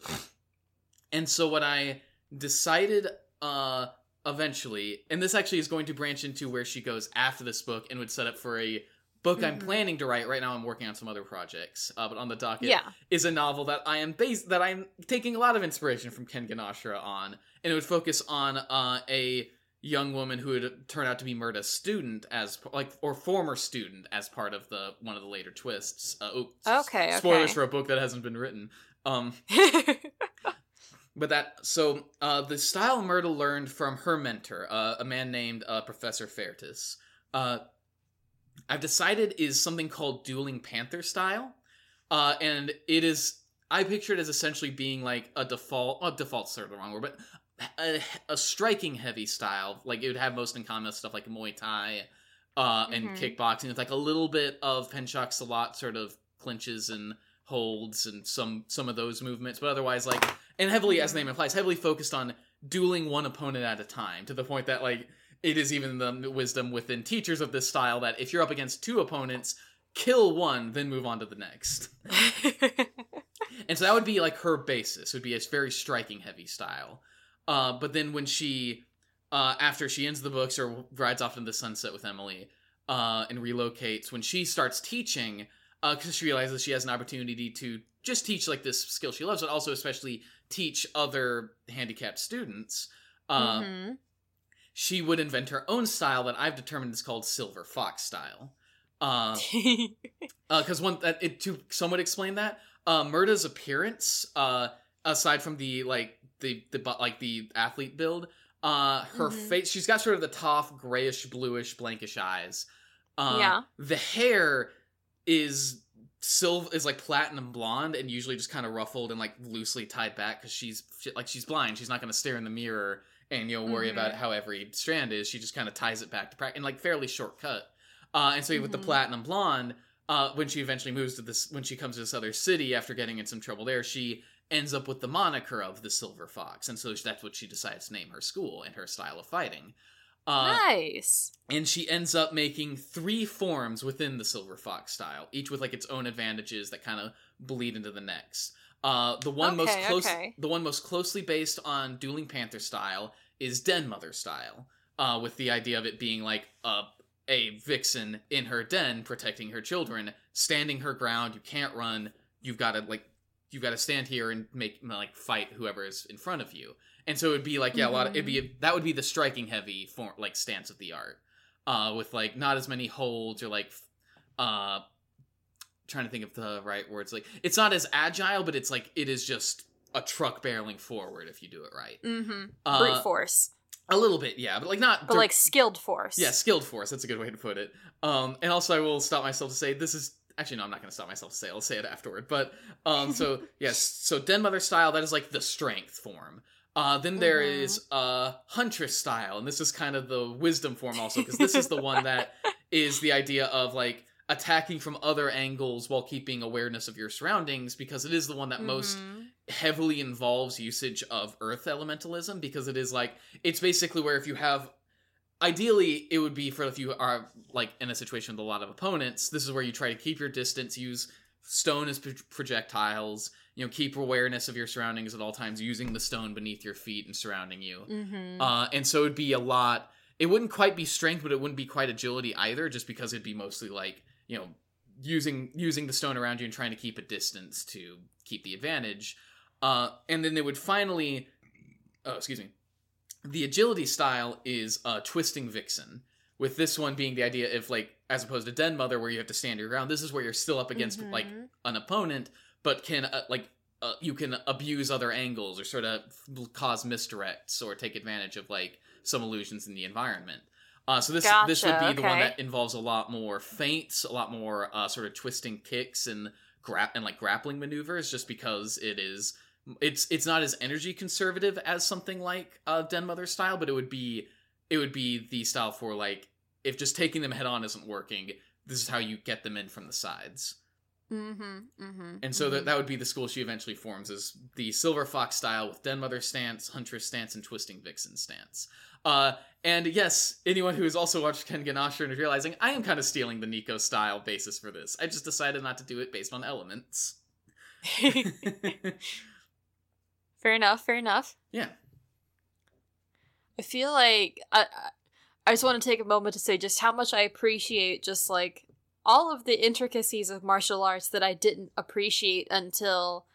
and so what i decided uh eventually and this actually is going to branch into where she goes after this book and would set up for a book i'm Mhm. planning to write right now i'm working on some other projects uh, but on the docket yeah. is a novel that I am based that I'm taking a lot of inspiration from Kengan Ashura on, and it would focus on uh, a young woman who would turn out to be Murda's student as like or former student as part of the one of the later twists. Uh, oops, Okay, Spoilers okay. for a book that hasn't been written. Um, (laughs) but that so uh, the style Murda learned from her mentor, uh, a man named uh, Professor Fairtis. Uh, I've decided is something called dueling panther style, uh, and it is I picture it as essentially being like a default. Well, default's sort of the wrong word, but a, a striking heavy style. Like it would have most in common with stuff like Muay Thai uh, and Mhm. kickboxing. It's like a little bit of Pencak Silat sort of clinches and holds and some some of those movements, but otherwise like and heavily as the name implies, heavily focused on dueling one opponent at a time to the point that like it is even the wisdom within teachers of this style that if you're up against two opponents, kill one, then move on to the next. (laughs) And so that would be like her basis. Would be a very striking heavy style. Uh, but then when she, uh, after she ends the books or rides off into the sunset with Emily, uh, and relocates, when she starts teaching, because she realizes she has an opportunity to just teach like this skill she loves, but also especially teach other handicapped students. Uh, Mhm. She would invent her own style that I've determined is called Silver Fox style. (laughs) Uh, because one that it to somewhat explain that uh murda's appearance uh aside from the like the the like the athlete build uh her Mhm. face she's got sort of the tough grayish bluish blankish eyes uh Yeah. the hair is silver is like platinum blonde and usually just kind of ruffled and like loosely tied back because she's she, like she's blind she's not going to stare in the mirror and you know worry Mhm. about how every strand is she just kind of ties it back to practice and like fairly shortcut uh and so with the Mhm. platinum blonde uh, when she eventually moves to this, when she comes to this other city after getting in some trouble there, she ends up with the moniker of the Silver Fox, and so that's what she decides to name her school and her style of fighting. Uh, nice. and she ends up making three forms within the Silver Fox style, each with like its own advantages that kind of bleed into the next. Uh, the one most close, okay. the one most closely based on Dueling Panther style is Den Mother style, uh, with the idea of it being like a a vixen in her den protecting her children, standing her ground. You can't run. You've got to like you've got to stand here and make like fight whoever is in front of you. And so it'd be like yeah, a lot of it'd be that would be the striking heavy form like stance of the art, uh, with like not as many holds or like uh trying to think of the right words like it's not as agile but it's like it is just a truck barreling forward if you do it right Mm-hmm. uh, Brute force, a little bit yeah but like not but dir- like skilled force. yeah skilled force that's a good way to put it um and also i will stop myself to say this is actually no i'm not going to stop myself to say it. i'll say it afterward but um so (laughs) yes so den mother style that is like the strength form uh, then there Mhm. is uh, huntress style, and this is kind of the wisdom form also, because this is the one that (laughs) is the idea of like attacking from other angles while keeping awareness of your surroundings, because it is the one that most Mhm. heavily involves usage of earth elementalism because it is like it's basically where if you have ideally it would be for if you are like in a situation with a lot of opponents this is where you try to keep your distance use stone as projectiles you know keep awareness of your surroundings at all times using the stone beneath your feet and surrounding you. Mm-hmm. uh, and so it'd be a lot it wouldn't quite be strength but it wouldn't be quite agility either just because it'd be mostly like you know using using the stone around you and trying to keep a distance to keep the advantage. Uh, and then they would finally oh excuse me the agility style is uh, twisting vixen with this one being the idea of like as opposed to den mother where you have to stand your ground. This is where you're still up against like Mhm. an opponent but can uh, like uh, you can abuse other angles or sort of cause misdirects or take advantage of like some illusions in the environment. Uh, so this this would be Gotcha, the one that involves a lot more feints a lot more uh, sort of twisting kicks and gra- and like grappling maneuvers just because it is it's it's not as energy conservative as something like uh, den mother style but it would be it would be the style for like if just taking them head on isn't working this is how you get them in from the sides Mm-hmm. Mm-hmm. and so that, that would be the school she eventually forms is the Silver Fox style with Den Mother stance, Huntress stance, and Twisting Vixen stance. Uh, and yes, anyone who has also watched Kengan Ashura and is realizing I am kind of stealing the Nico style basis for this. I just decided not to do it based on elements. (laughs) (laughs) (laughs) fair enough. Fair enough. yeah. I feel like I, I- just want to take a moment to say just how much I appreciate just like all of the intricacies of martial arts that I didn't appreciate until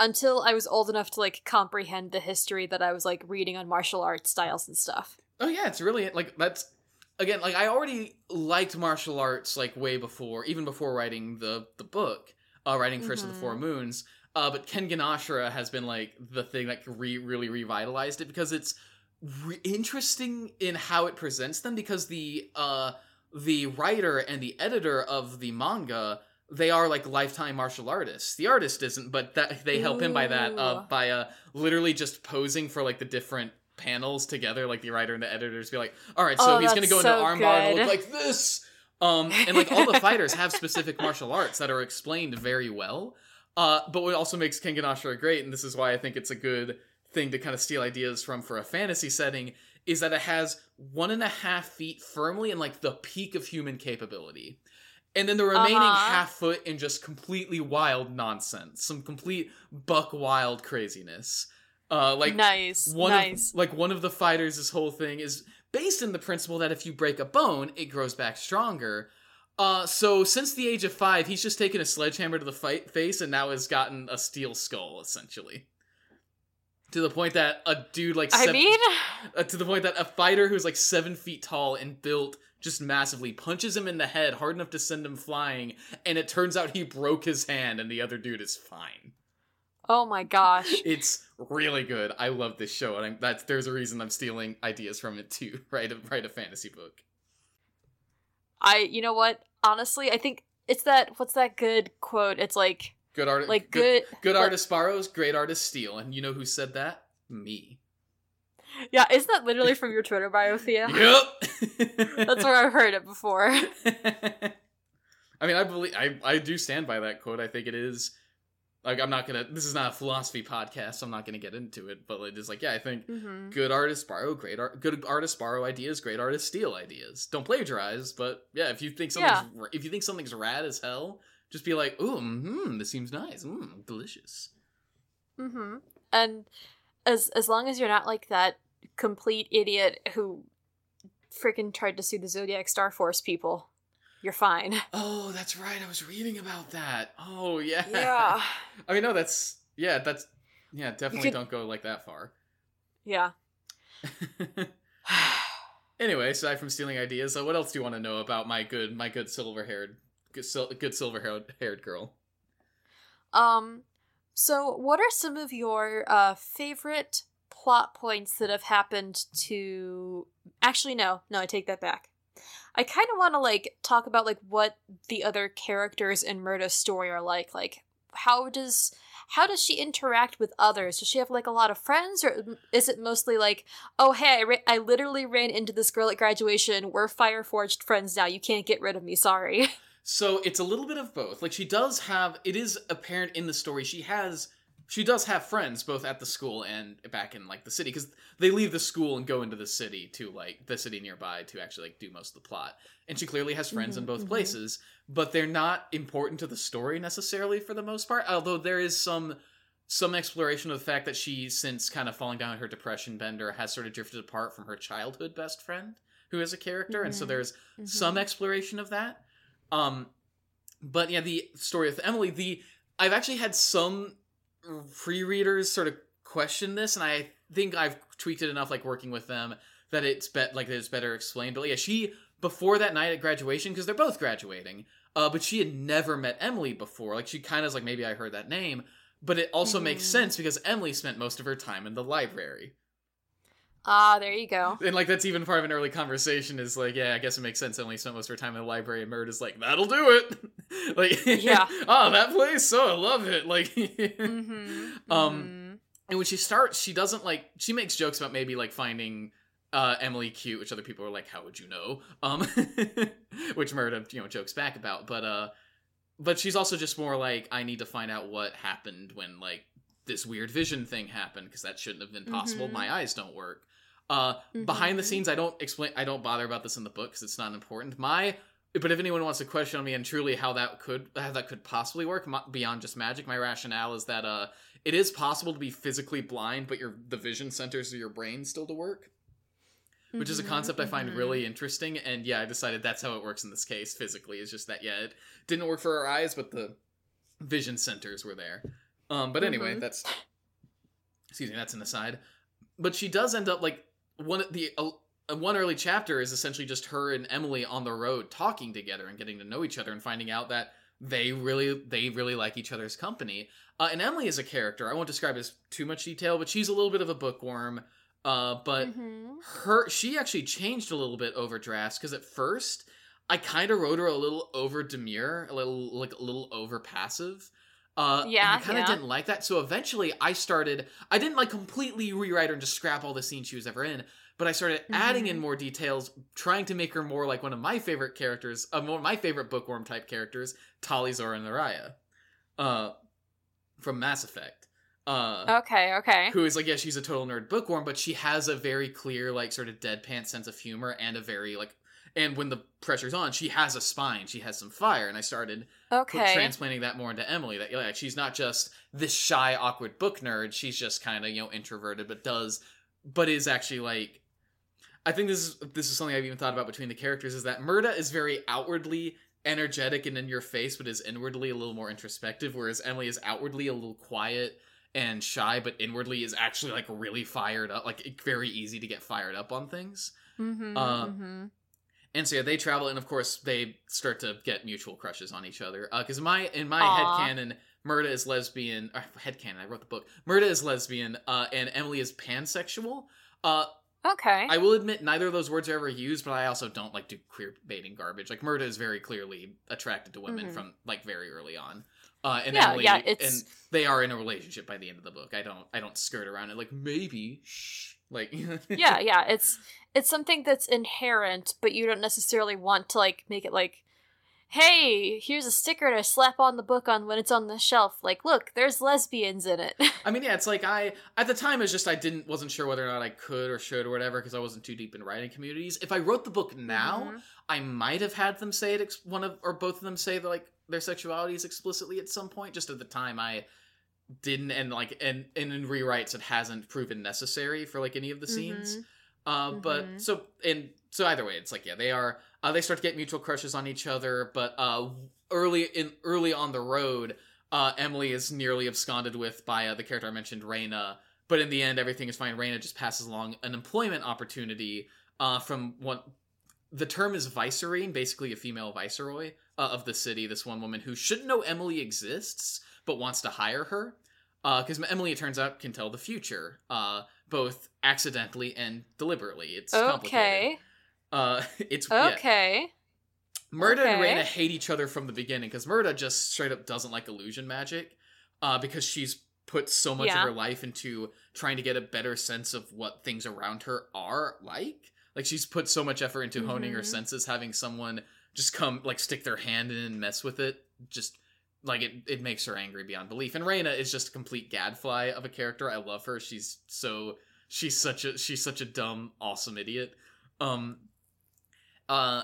until I was old enough to like comprehend the history that I was like reading on martial arts styles and stuff. Oh yeah, it's really like that's again like I already liked martial arts like way before, even before writing the the book, uh, writing 1st of the Four Mhm. Moons. Uh, but Kengan Ashura has been like the thing that re- really revitalized it because it's re- interesting in how it presents them because the uh the writer and the editor of the manga they are like lifetime martial artists. The artist isn't, but that they help him by that uh, by uh literally just posing for like the different panels together. Like the writer and the editors be like, "All right, so Oh, he's gonna that's go into armbar and look like this." Um, and like all the (laughs) fighters have specific martial arts that are explained very well. Uh, but what also makes Kengan Ashura great, and this is why I think it's a good thing to kind of steal ideas from for a fantasy setting, is that it has one and a half feet firmly in like the peak of human capability. And then the remaining Uh-huh. half foot in just completely wild nonsense. Some complete buck wild craziness. Uh like nice, one nice. of like one of the fighters this whole thing is based in the principle that if you break a bone, it grows back stronger. Uh, so since the age of five, he's just taken a sledgehammer to the fight face and now has gotten a steel skull, essentially. To the point that a dude like I mean, uh, to the point that a fighter who's like seven feet tall and built just massively punches him in the head hard enough to send him flying, and it turns out he broke his hand and the other dude is fine. oh my gosh. (laughs) It's really good. I love this show, and I'm, that's there's a reason I'm stealing ideas from it too. Write a write a fantasy book. I, you know what? Honestly, I think it's that. What's that good quote? It's like, Good art, like good, good. good like- artist borrows, great artist steal, and you know who said that? Me. Yeah, isn't that literally from your Twitter bio, Theo? (laughs) Yep. (laughs) That's where I've heard it before. (laughs) I mean, I believe I I do stand by that quote. I think it is like I'm not gonna. This is not a philosophy podcast, so I'm not gonna get into it. But it is like, yeah, I think hmm good artists borrow great art. Good artists borrow ideas. Great artists steal ideas. Don't plagiarize, but yeah, if you think something's if you think something's rad as hell, just be like, ooh, hmm, this seems nice, mm, delicious. Mm-hmm. And as as long as you're not like that complete idiot who freaking tried to sue the Zodiac Star Force people, you're fine. (laughs) Oh, that's right. I was reading about that. Oh yeah. Yeah. (laughs) I mean, no, that's yeah, that's yeah. Definitely could- don't go like that far. Yeah. (laughs) anyway, aside from stealing ideas, so what else do you want to know about my good, my good silver haired, good, sil- good silver haired haired girl? Um, so what are some of your uh favorite plot points that have happened to actually no, no, I take that back. I kind of want to like talk about like what the other characters in Murda's story are like. Like how does how does she interact with others? Does she have like a lot of friends or is it mostly like, "Oh, hey, I, ra- I literally ran into this girl at graduation. We're fire forged friends now. You can't get rid of me. Sorry." (laughs) So it's a little bit of both. Like she does have, it is apparent in the story she has she does have friends both at the school and back in like the city because they leave the school and go into the city to like the city nearby to actually like do most of the plot and she clearly has friends in Mhm, both mhm. places but they're not important to the story necessarily for the most part although there is some some exploration of the fact that she since kind of falling down her depression bender has sort of drifted apart from her childhood best friend who is a character and so Mhm. there's Mhm. some exploration of that. Um, but yeah, the story with Emily, the I've actually had some pre-readers sort of question this, and I think I've tweaked it enough, like working with them, that it's bet like that it's better explained. But yeah, she before that night at graduation, because they're both graduating, uh, but she had never met Emily before. Like she kind of like maybe I heard that name, but it also makes Mhm. sense because Emily spent most of her time in the library. Ah, there you go. And like that's even part of an early conversation is like, yeah, I guess it makes sense. I only spent most of her time in the library, and Murd is like, that'll do it. (laughs) like, Yeah. (laughs) oh, that place, oh, I love it. Like, Mm-hmm. (laughs) Um, and when she starts, she doesn't like she makes jokes about maybe like finding uh Emily cute, which other people are like, how would you know? Um, which Murda you know jokes back about, but uh, but she's also just more like, I need to find out what happened when like this weird vision thing happened because that shouldn't have been possible. Mhm. My eyes don't work. Uh, behind the Mhm. scenes, I don't explain. I don't bother about this in the book because it's not important. My but if anyone wants to question on me and truly how that could how that could possibly work my, beyond just magic, my rationale is that uh, it is possible to be physically blind, but your the vision centers of your brain still to work, which is a Mhm, concept I find mhm. really interesting. And yeah, I decided that's how it works in this case physically. It's just that yeah, it didn't work for our eyes, but the vision centers were there. Um, but anyway, that's excuse me, that's an aside. But she does end up like one of the uh, one early chapter is essentially just her and Emily on the road talking together and getting to know each other and finding out that they really they really like each other's company. Uh, and Emily is a character. I won't describe as too much detail, but she's a little bit of a bookworm. Uh, but Mhm. her she actually changed a little bit over drafts because at first I kind of wrote her a little over demure, a little like a little over passive. Uh, Yeah, and I kind of yeah. didn't like that. So eventually, I started. I didn't like completely rewrite her and just scrap all the scenes she was ever in, but I started adding in Mhm. more details, trying to make her more like one of my favorite characters, uh, one of my favorite bookworm type characters, Tali'Zorah nar Rayya, uh, from Mass Effect. Uh, Okay, okay. who is like yeah she's a total nerd bookworm but she has a very clear like sort of deadpan sense of humor and a very like and when the pressure's on she has a spine she has some fire and i started Okay. transplanting that more into emily that like she's not just this shy awkward book nerd she's just kind of you know introverted but does but is actually like i think this is this is something i've even thought about between the characters is that murda is very outwardly energetic and in your face but is inwardly a little more introspective whereas emily is outwardly a little quiet and shy but inwardly is actually like really fired up like very easy to get fired up on things Mm-hmm, uh, mm-hmm. And so yeah they travel and of course they start to get mutual crushes on each other. Because my in my Aw. headcanon Murda is lesbian uh, headcanon I wrote the book. Murda is lesbian uh, and Emily is pansexual. Uh, Okay. I will admit neither of those words are ever used but I also don't like do queer baiting garbage. Like Murda is very clearly attracted to women Mhm. from like very early on. Uh, and Yeah, Emily yeah, it's- and they are in a relationship by the end of the book. I don't I don't skirt around it. Like maybe shh like (laughs) yeah, yeah. It's it's something that's inherent, but you don't necessarily want to like make it like, hey, here's a sticker to slap on the book on when it's on the shelf. Like, look, there's lesbians in it. (laughs) I mean, yeah, it's like I at the time it's just I didn't wasn't sure whether or not I could or should or whatever because I wasn't too deep in writing communities. If I wrote the book now, Mhm. I might have had them say it one of or both of them say that like their sexuality is explicitly at some point. Just at the time, I didn't, and like and and in rewrites it hasn't proven necessary for like any of the scenes. Mhm. Uh, but Mhm. so and so either way, it's like yeah, they are. Uh, they start to get mutual crushes on each other, but uh, early in early on the road, uh, Emily is nearly absconded with by uh, the character I mentioned, Raina. But in the end, everything is fine. Raina just passes along an employment opportunity uh, from what the term is vicereine, basically a female viceroy uh, of the city. This one woman who shouldn't know Emily exists, but wants to hire her. Because Emily, it turns out, can tell the future, uh, both accidentally and deliberately. It's complicated. Okay. Uh, (laughs) it's yeah. Okay. Murda and Okay. Reyna hate each other from the beginning because Murda just straight up doesn't like illusion magic, uh, because she's put so much Yeah. of her life into trying to get a better sense of what things around her are like. Like she's put so much effort into honing her Mhm. senses, having someone just come like stick their hand in and mess with it just like it, it makes her angry beyond belief. And Reina is just a complete gadfly of a character. I love her. She's so she's such a she's such a dumb, awesome idiot. Um uh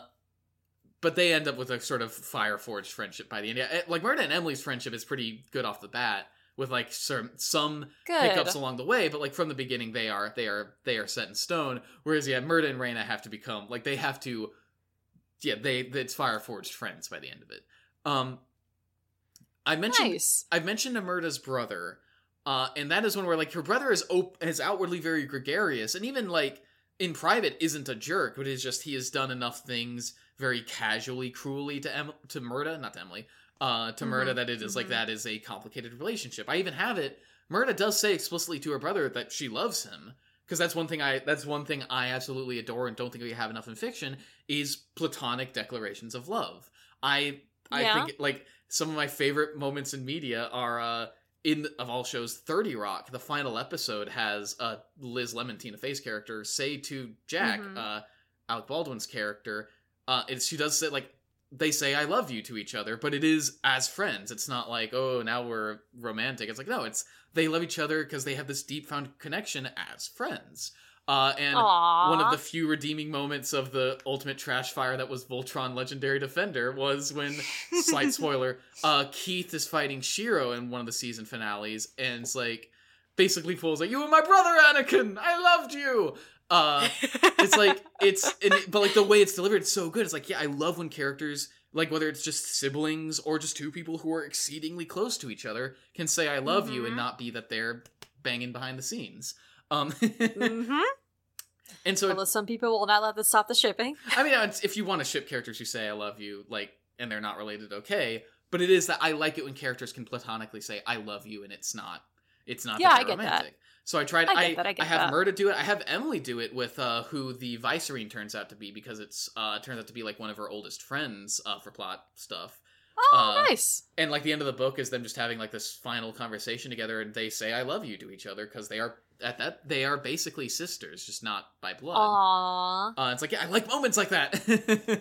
but they end up with a sort of fire forged friendship by the end. Yeah, Like Murda and Emily's friendship is pretty good off the bat, with like some some Good. hiccups along the way, but like from the beginning they are they are they are set in stone. Whereas yeah, Murda and Reina have to become like they have to yeah, they it's fire forged friends by the end of it. Um I mentioned Nice. I've mentioned Amerda's brother, uh, and that is one where like her brother is op- is outwardly very gregarious, and even like in private isn't a jerk, but is just he has done enough things very casually, cruelly to em- to Murda, not to Emily, uh, to Murda Mhm, that it is like mhm. that is a complicated relationship. I even have it. Murda does say explicitly to her brother that she loves him because that's one thing I that's one thing I absolutely adore and don't think we have enough in fiction is platonic declarations of love. I I Yeah. think like some of my favorite moments in media are uh in of all shows 30 Rock. The final episode has uh Liz Lemon Tina Fey's character say to Jack, Mhm. uh Alec Baldwin's character, uh it's, she does say like they say I love you to each other, but it is as friends. It's not like, oh, now we're romantic. It's like, no, it's they love each other because they have this deep found connection as friends. Uh, and Aww. one of the few redeeming moments of the ultimate trash fire that was Voltron Legendary Defender was when, (laughs) slight spoiler, uh, Keith is fighting Shiro in one of the season finales, and it's like, basically pulls like, you were my brother, Anakin! I loved you! Uh, it's like it's and it, but like the way it's delivered it's so good it's like yeah i love when characters like whether it's just siblings or just two people who are exceedingly close to each other can say i love you and Mhm. not be that they're banging behind the scenes um mm-hmm. (laughs) and so Although some people will not let this stop the shipping. i mean it's, if you want to ship characters who say i love you like and they're not related okay but it is that i like it when characters can platonically say i love you and it's not it's not Yeah, that I get that. so I tried. I I get that, I get have that. Murda do it. I have Emily do it with uh, who the Vicereine turns out to be because it's uh, turns out to be like one of her oldest friends uh, for plot stuff. Oh, Uh, nice. And like the end of the book is them just having like this final conversation together, and they say "I love you" to each other because they are at that they are basically sisters, just not by blood. Aww. Uh, it's like yeah, I like moments like that.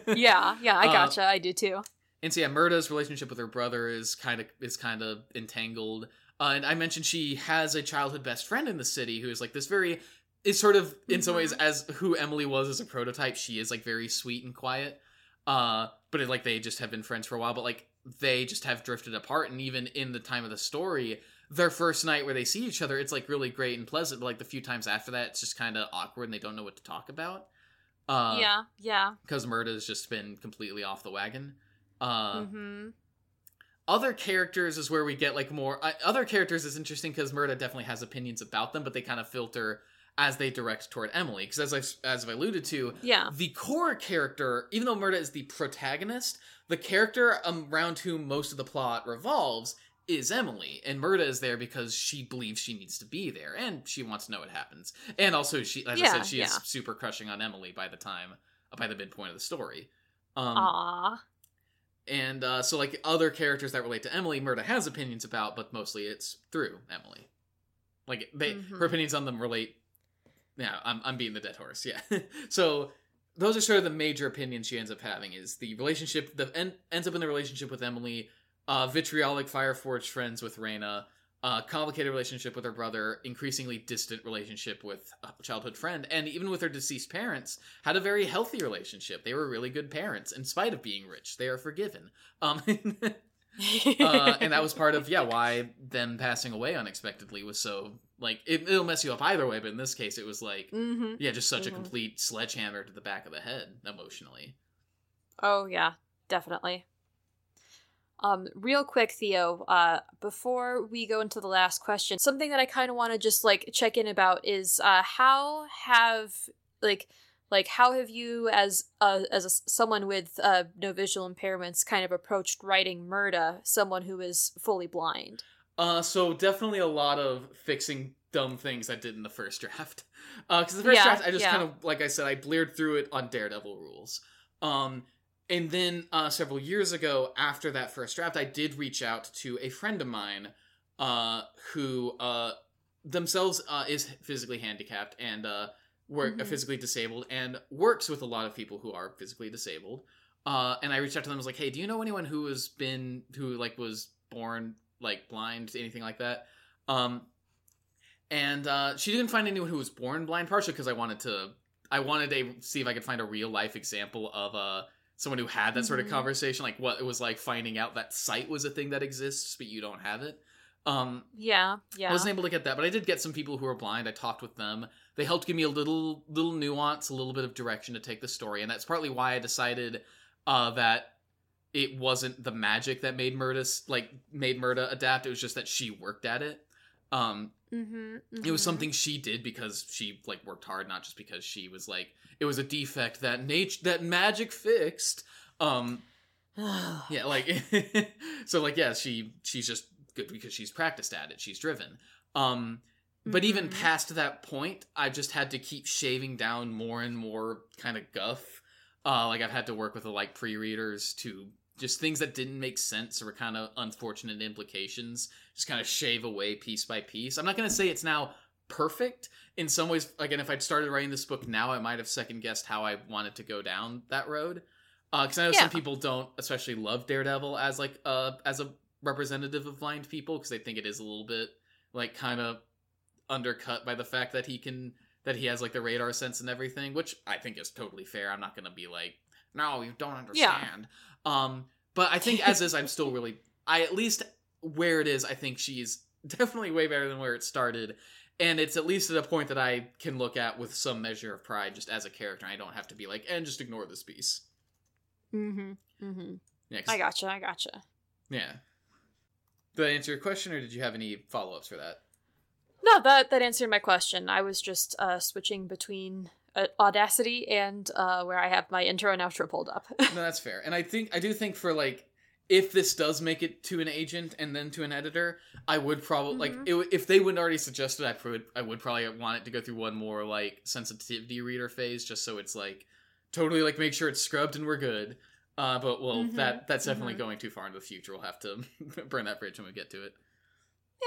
(laughs) Yeah, yeah, I Uh, gotcha. I do too. And so yeah, Murda's relationship with her brother is kind of is kind of entangled. Uh, and I mentioned she has a childhood best friend in the city who is like this very is sort of in some ways as who Emily was as a prototype. She is like very sweet and quiet. Uh, but it, like they just have been friends for a while. But like they just have drifted apart. And even in the time of the story, their first night where they see each other, it's like really great and pleasant. But like the few times after that, it's just kind of awkward and they don't know what to talk about. Uh, yeah, yeah. because Murda's just been completely off the wagon. Uh, hmm other characters is where we get like more. Uh, other characters is interesting because Murda definitely has opinions about them, but they kind of filter as they direct toward Emily. Because as I as I've alluded to, Yeah. the core character, even though Murda is the protagonist, the character around whom most of the plot revolves is Emily, and Murda is there because she believes she needs to be there, and she wants to know what happens. And also, she, as I said, she is super crushing on Emily by the time, by the midpoint of the story. Um, Aw. and uh, so, like other characters that relate to Emily, Murda has opinions about, but mostly it's through Emily. Like they, Mhm. her opinions on them relate. Yeah, I'm I'm beating the dead horse. Yeah. (laughs) so those are sort of the major opinions she ends up having. Is the relationship that en- ends up in the relationship with Emily, uh, vitriolic Fireforge friends with Reyna, uh, complicated relationship with her brother, increasingly distant relationship with a childhood friend, and even with her deceased parents, had a very healthy relationship. They were really good parents, in spite of being rich. They are forgiven. Um, (laughs) uh, and that was part of yeah why them passing away unexpectedly was so like it, it'll mess you up either way. But in this case, it was like hmm yeah, just such a Mhm. complete sledgehammer to the back of the head emotionally. Oh yeah, definitely. Um, real quick, Theo, uh, before we go into the last question, something that I kind of want to just like check in about is uh, how have like like how have you as uh, as a, someone with uh, no visual impairments kind of approached writing Murda, someone who is fully blind? Uh, so definitely a lot of fixing dumb things I did in the first draft. Uh, because the first Yeah, draft, I just yeah. kind of, like I said, I bleared through it on Daredevil rules. Um, and then uh, several years ago, after that first draft, I did reach out to a friend of mine, uh, who uh themselves uh is physically handicapped and uh work Mhm. physically disabled and works with a lot of people who are physically disabled. Uh, and I reached out to them. I was like, "Hey, do you know anyone who has been who like was born like blind, anything like that. Um, and uh, she didn't find anyone who was born blind, partially because I wanted to, I wanted to see if I could find a real life example of uh someone who had that sort of Mhm. conversation, like what it was like finding out that sight was a thing that exists, but you don't have it. Um, Yeah, yeah. I wasn't able to get that, but I did get some people who are blind. I talked with them. They helped give me a little little nuance, a little bit of direction to take the story, and that's partly why I decided uh, that it wasn't the magic that made Murda like made Murda adapt. It was just that she worked at it. Um, mm-hmm, it was something she did because she like worked hard, not just because she was like it was a defect that nature that magic fixed. Um, (sighs) yeah, like (laughs) so like yeah, she she's just good because she's practiced at it. She's driven. Um but even Mhm. past that point, I've just had to keep shaving down more and more kind of guff. Uh like I've had to work with the like pre-readers to just things that didn't make sense or were kind of unfortunate implications, just kind of shave away piece by piece. I'm not going to say it's now perfect. In some ways again if i'd started writing this book now i might have second guessed how i wanted to go down that road. Because i know Yeah. some people don't especially love daredevil as like uh as a representative of blind people because they think it is a little bit like kind of undercut by the fact that he can that he has like the radar sense and everything which i think is totally fair. I'm not gonna be like no you don't understand um but i think as is i'm still really i at least where it is i think she's (laughs) definitely way better than where it started and it's at least at a point that I can look at with some measure of pride just as a character. I don't have to be like, and just ignore this piece. Mm-hmm. Mm-hmm. Yeah, I gotcha. I gotcha. yeah. Did I answer your question, or did you have any follow ups for that? No, that that answered my question. I was just uh, switching between uh, Audacity and uh, where I have my intro and outro pulled up. (laughs) No, that's fair. And I think I do think for like if this does make it to an agent and then to an editor, I would probably like Mhm. it, if they wouldn't already suggested, I would I would probably want it to go through one more like sensitivity reader phase, just so it's like totally like make sure it's scrubbed and we're good. Uh, but well, Mhm, that that's definitely mhm. going too far into the future. We'll have to (laughs) burn that bridge when we get to it.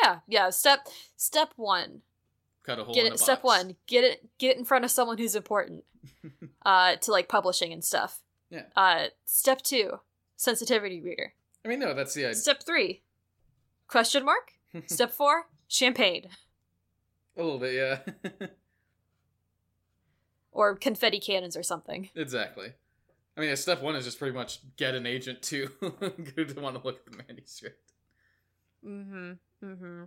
yeah, yeah. Step step one. Cut a hole Get in it. a Step box. one. Get it. Get it in front of someone who's important. (laughs) uh, to like publishing and stuff. Yeah. Uh, step two. Sensitivity reader. I mean, no, that's the idea. Step three. Question mark. (laughs) Step four. Champagne a little bit, yeah. (laughs) or confetti cannons or something. exactly. I mean, step one is just pretty much get an agent to to want to look at the manuscript. Mm-hmm. Mm-hmm.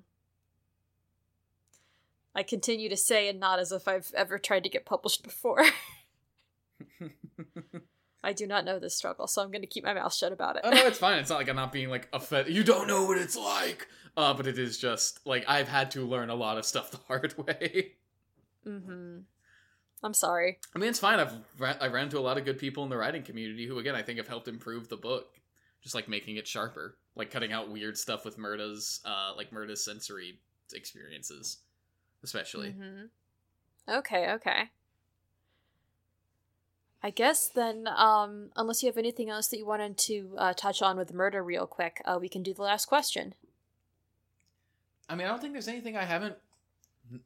I continue to say and not as if I've ever tried to get published before. (laughs) I do not know this struggle, so I'm going to keep my mouth shut about it. oh no, it's (laughs) fine. It's not like I'm not being like offended. You don't know what it's like. Uh, but it is just like I've had to learn a lot of stuff the hard (laughs) way. mm-hmm. I'm sorry. I mean, it's fine. I've ran, I ran into a lot of good people in the writing community who, again, I think have helped improve the book, just like making it sharper, like cutting out weird stuff with Murda's, uh, like Murda's sensory experiences, especially. Mm-hmm. Okay, okay. I guess then, um, unless you have anything else that you wanted to uh, touch on with Murda real quick, uh, we can do the last question. I mean, I don't think there's anything I haven't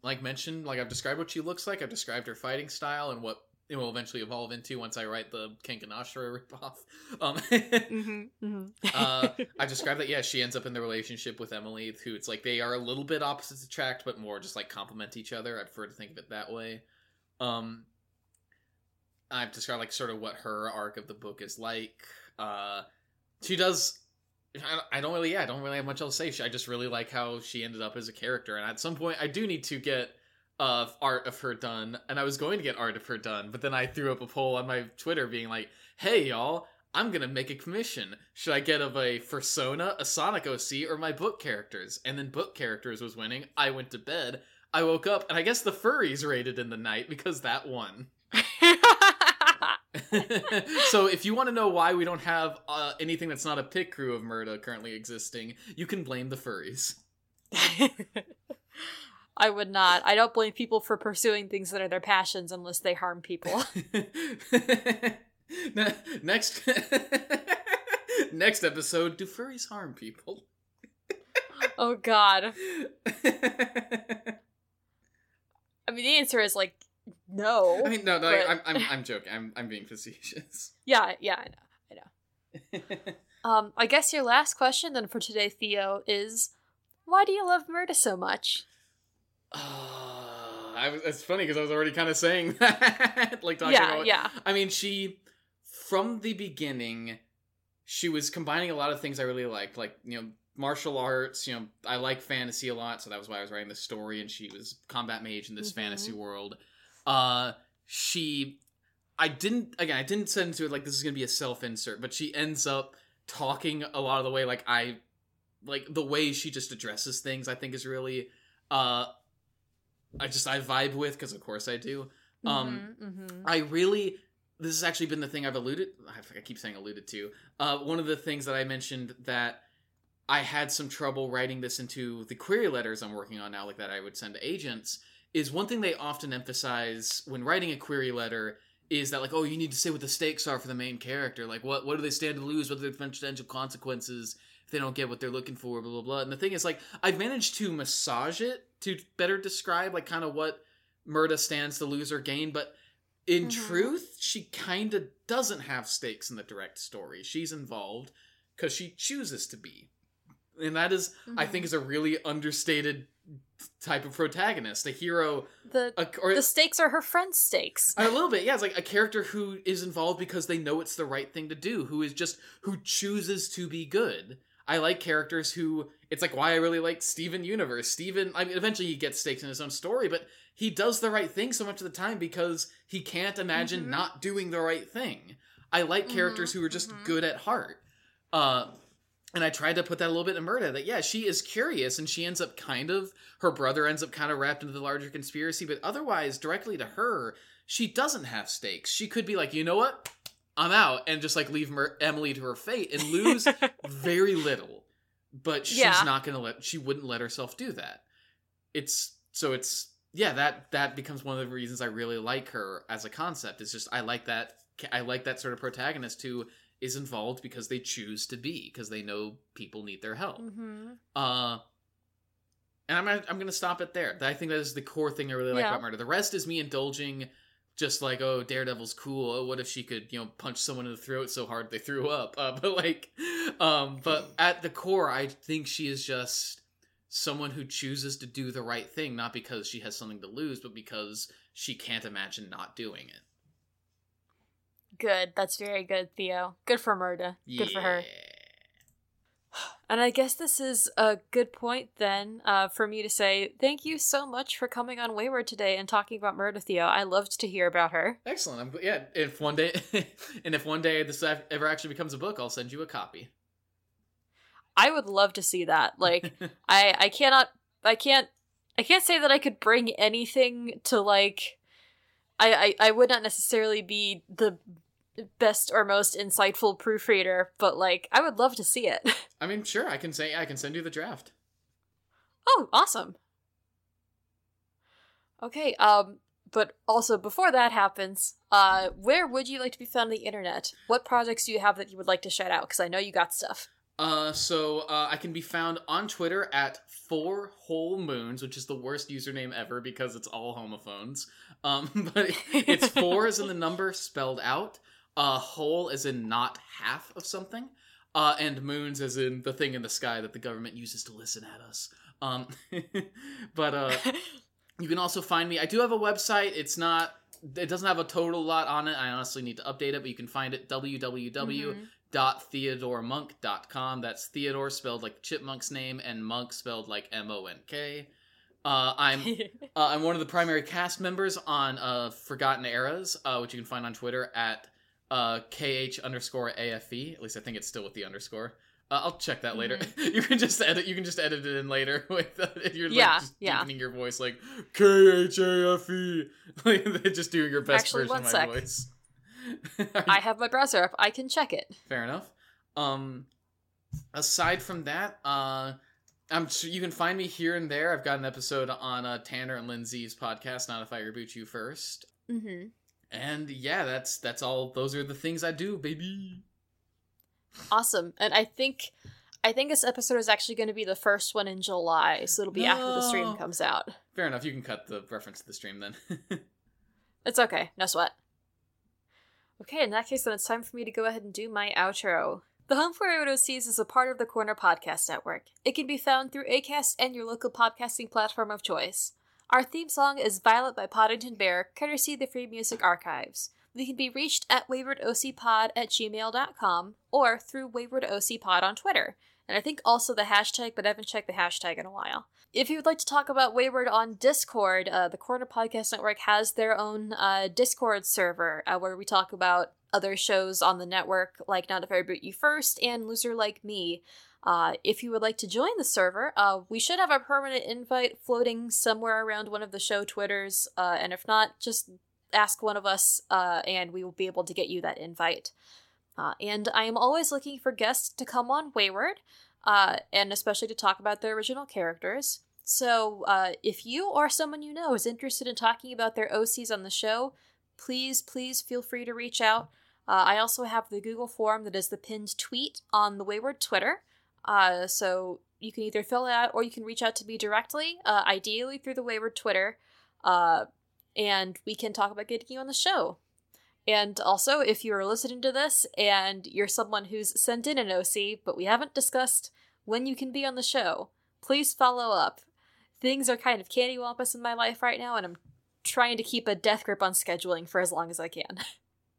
like mentioned. Like I've described what she looks like. I've described her fighting style and what it will eventually evolve into once I write the Kengan Ashura ripoff. (laughs) Um, Mm-hmm. mm-hmm. (laughs) uh, I described that. Yeah, she ends up in the relationship with Emily, who it's like they are a little bit opposites attract, but more just like complement each other. I prefer to think of it that way. Um, I've described like sort of what her arc of the book is like. Uh, she does. I- I don't really, yeah, I don't really have much else to say. She- I just really like how she ended up as a character, and at some point, I do need to get uh, art of her done, and I was going to get art of her done, but then I threw up a poll on my Twitter being like, "Hey, y'all, I'm gonna make a commission. Should I get of a Fursona, a Sonic OC, or my book characters?" And then book characters was winning. I went to bed. I woke up, and I guess the furries raided in the night because that won. (laughs) so if you want to know why we don't have uh, anything that's not a pit crew of Murda currently existing, you can blame the furries. (laughs) I would not. I don't blame people for pursuing things that are their passions unless they harm people. (laughs) Next (laughs) next episode do furries harm people (laughs) oh god. I mean, the answer is like no. i mean no no But- I'm, I'm i'm joking i'm i'm being facetious yeah, yeah, I know. I know. Um, I guess your last question then for today, Theo, is why do you love Murda so much? Uh, I was, it's funny because I was already kind of saying (laughs) that, like talking yeah, about. yeah. yeah. I mean, she from the beginning, she was combining a lot of things I really liked, like you know martial arts. You know, I like fantasy a lot, so that was why I was writing the story. And she was combat mage in this Mhm. fantasy world. Uh, she, I didn't again, I didn't send into it like this is gonna be a self insert, but she ends up talking a lot of the way like I, like the way she just addresses things. I think is really, uh, I just I vibe with because of course I do. Um, Mhm, mhm. I really this has actually been the thing I've alluded I keep saying alluded to. Uh, one of the things that I mentioned that I had some trouble writing this into the query letters I'm working on now, like that I would send to agents, is one thing they often emphasize when writing a query letter is that like, oh, you need to say what the stakes are for the main character. Like what what do they stand to lose? What are the potential consequences if they don't get what they're looking for, blah blah blah. And the thing is like I've managed to massage it to better describe like kind of what Murda stands to lose or gain, but in Mhm. truth, she kind of doesn't have stakes in the direct story. She's involved because she chooses to be. And that is, I Mhm. think, is a really understated type of protagonist. A hero, the a, or the stakes are her friend's stakes. a little bit, yeah. It's like a character who is involved because they know it's the right thing to do, who is just who chooses to be good. I like characters who it's like why I really like Steven Universe. Steven, I mean, eventually he gets stakes in his own story, but he does the right thing so much of the time because he can't imagine Mhm. not doing the right thing. I like characters Mhm, who are just mhm. good at heart. Uh, and I tried to put that a little bit in Murda that yeah, she is curious and she ends up kind of her brother ends up kind of wrapped into the larger conspiracy, but otherwise directly to her, she doesn't have stakes. She could be like, you know what, I'm out, and just like leave Mer- Emily to her fate and lose (laughs) very little. But she's Yeah. not gonna let she wouldn't let herself do that. It's so it's yeah that that becomes one of the reasons I really like her as a concept. Is just I like that I like that sort of protagonist who is involved because they choose to be because they know people need their help. Mhm. Uh, and I'm I'm gonna stop it there. I think that is the core thing I really like Yeah. about Murda. The rest is me indulging, just like oh Daredevil's cool. Oh, what if she could you know punch someone in the throat so hard they threw up? (laughs) Uh, but like, um, but at the core, I think she is just someone who chooses to do the right thing, not because she has something to lose, but because she can't imagine not doing it. Good. That's very good, Theo. Good for Murda. Good for her. And I guess this is a good point then uh, for me to say thank you so much for coming on Wayward today and talking about Murda, Theo. I loved to hear about her. Excellent. I'm, yeah. If one day, (laughs) and if one day this ever actually becomes a book, I'll send you a copy. I would love to see that. Like, (laughs) I I cannot I can't I can't say that I could bring anything to like I, I I would not necessarily be the best or most insightful proofreader, but like I would love to see it. (laughs) I mean, sure. I can say I can send you the draft. oh, awesome. Okay, um but also before that happens, uh where would you like to be found on the internet? What projects do you have that you would like to shout out cuz I know you got stuff. Uh, so uh, I can be found on Twitter at four whole moons, which is the worst username ever because it's all homophones. Um, (laughs) but (laughs) it's four as in the number spelled out. Uh, whole as in not half of something. Uh, and moons as in the thing in the sky that the government uses to listen at us. Um, (laughs) but uh, (laughs) you can also find me. I do have a website. It's not. It doesn't have a total lot on it. I honestly need to update it, but you can find it www Mhm. theodoremonk.com. That's Theodore spelled like Chipmunk's name and Monk spelled like M O N K. Uh, I'm (laughs) uh, I'm one of the primary cast members on uh, Forgotten Eras, uh, which you can find on Twitter at uh, kh underscore afe. At least I think it's still with the underscore. Uh, I'll check that later. (laughs) you can just edit. You can just edit it in later (laughs) with uh, if you're like, Yeah, just yeah. deepening your voice like k h a f e, (laughs) like just doing your best Actually, version of my sec. voice. I have my browser up. I can check it. Fair enough. Um, aside from that, uh, I'm sure you can find me here and there. I've got an episode on uh, Tanner and Lindsay's podcast. Not if I reboot you first. Mhm. And yeah, that's that's all. Those are the things I do, baby. Awesome. And I think I think this episode is actually going to be the first one in July, so it'll be after the stream comes out. Fair enough. You can cut the reference to the stream then. (laughs) It's okay. No sweat. Okay, in that case then it's time for me to go ahead and do my outro. The Home for OCs is a part of the Corner Podcast Network. It can be found through ACAST and your local podcasting platform of choice. Our theme song is Violet by Podington Bear, courtesy the Free Music Archives. We can be reached at waywardocpod at gmail.com or through waywardocpod on Twitter. And I think also the hashtag, but I haven't checked the hashtag in a while. If you would like to talk about Wayward on Discord, uh, the Corner Podcast Network has their own uh, Discord server uh, where we talk about other shows on the network, like Not If I Reboot You First and Loser Like Me. Uh, if you would like to join the server, uh, we should have a permanent invite floating somewhere around one of the show Twitters, uh, and if not, just ask one of us, uh, and we will be able to get you that invite. Uh, and I am always looking for guests to come on Wayward, uh, and especially to talk about their original characters. So, if you or someone you know is interested in talking about their OCs on the show, please, please feel free to reach out. I also have the Google form that is the pinned tweet on the Wayward Twitter. Uh, so you can either fill it out or you can reach out to me directly, uh, ideally through the Wayward Twitter, uh, and we can talk about getting you on the show. And also, if you are listening to this and you're someone who's sent in an OC, but we haven't discussed when you can be on the show, please follow up. Things are kind of candywampus in my life right now, and I'm trying to keep a death grip on scheduling for as long as I can.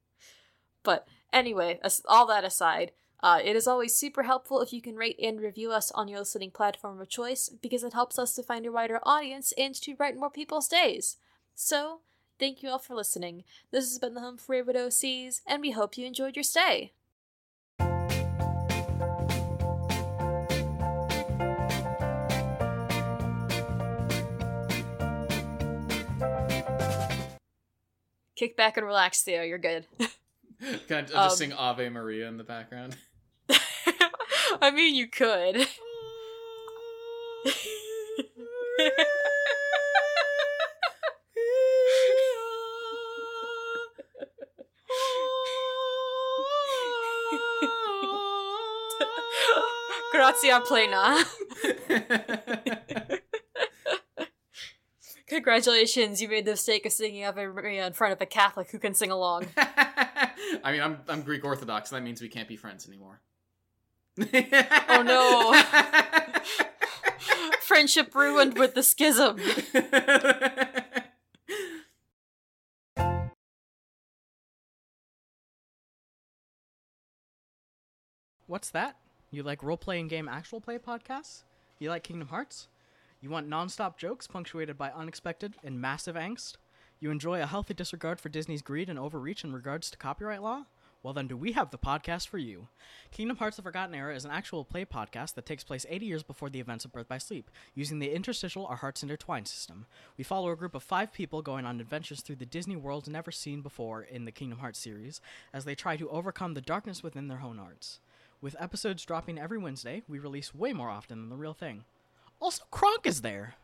(laughs) but anyway, all that aside, uh, it is always super helpful if you can rate and review us on your listening platform of choice because it helps us to find a wider audience and to brighten more people's days. So, thank you all for listening. This has been the Home for Wayward OCs, and we hope you enjoyed your stay. Kick back and relax, Theo. You're good. (laughs) Can I (laughs) just um, sing Ave Maria in the background? (laughs) I mean, you could. (laughs) Grazia plena. (laughs) Congratulations, you made the mistake of singing Ave Maria in front of a Catholic who can sing along. (laughs) I mean, I'm I'm Greek Orthodox, so that means we can't be friends anymore. Oh no. (laughs) Friendship ruined with the schism. What's that? You like role playing game actual play podcasts? You like Kingdom Hearts? You want non-stop jokes punctuated by unexpected and massive angst? You enjoy a healthy disregard for Disney's greed and overreach in regards to copyright law? Well, then, do we have the podcast for you? Kingdom Hearts The Forgotten Era is an actual play podcast that takes place 80 years before the events of Birth by Sleep, using the interstitial Our Hearts Intertwined system. We follow a group of five people going on adventures through the Disney world never seen before in the Kingdom Hearts series, as they try to overcome the darkness within their own hearts. With episodes dropping every Wednesday, we release way more often than the real thing. Also, Kronk is there.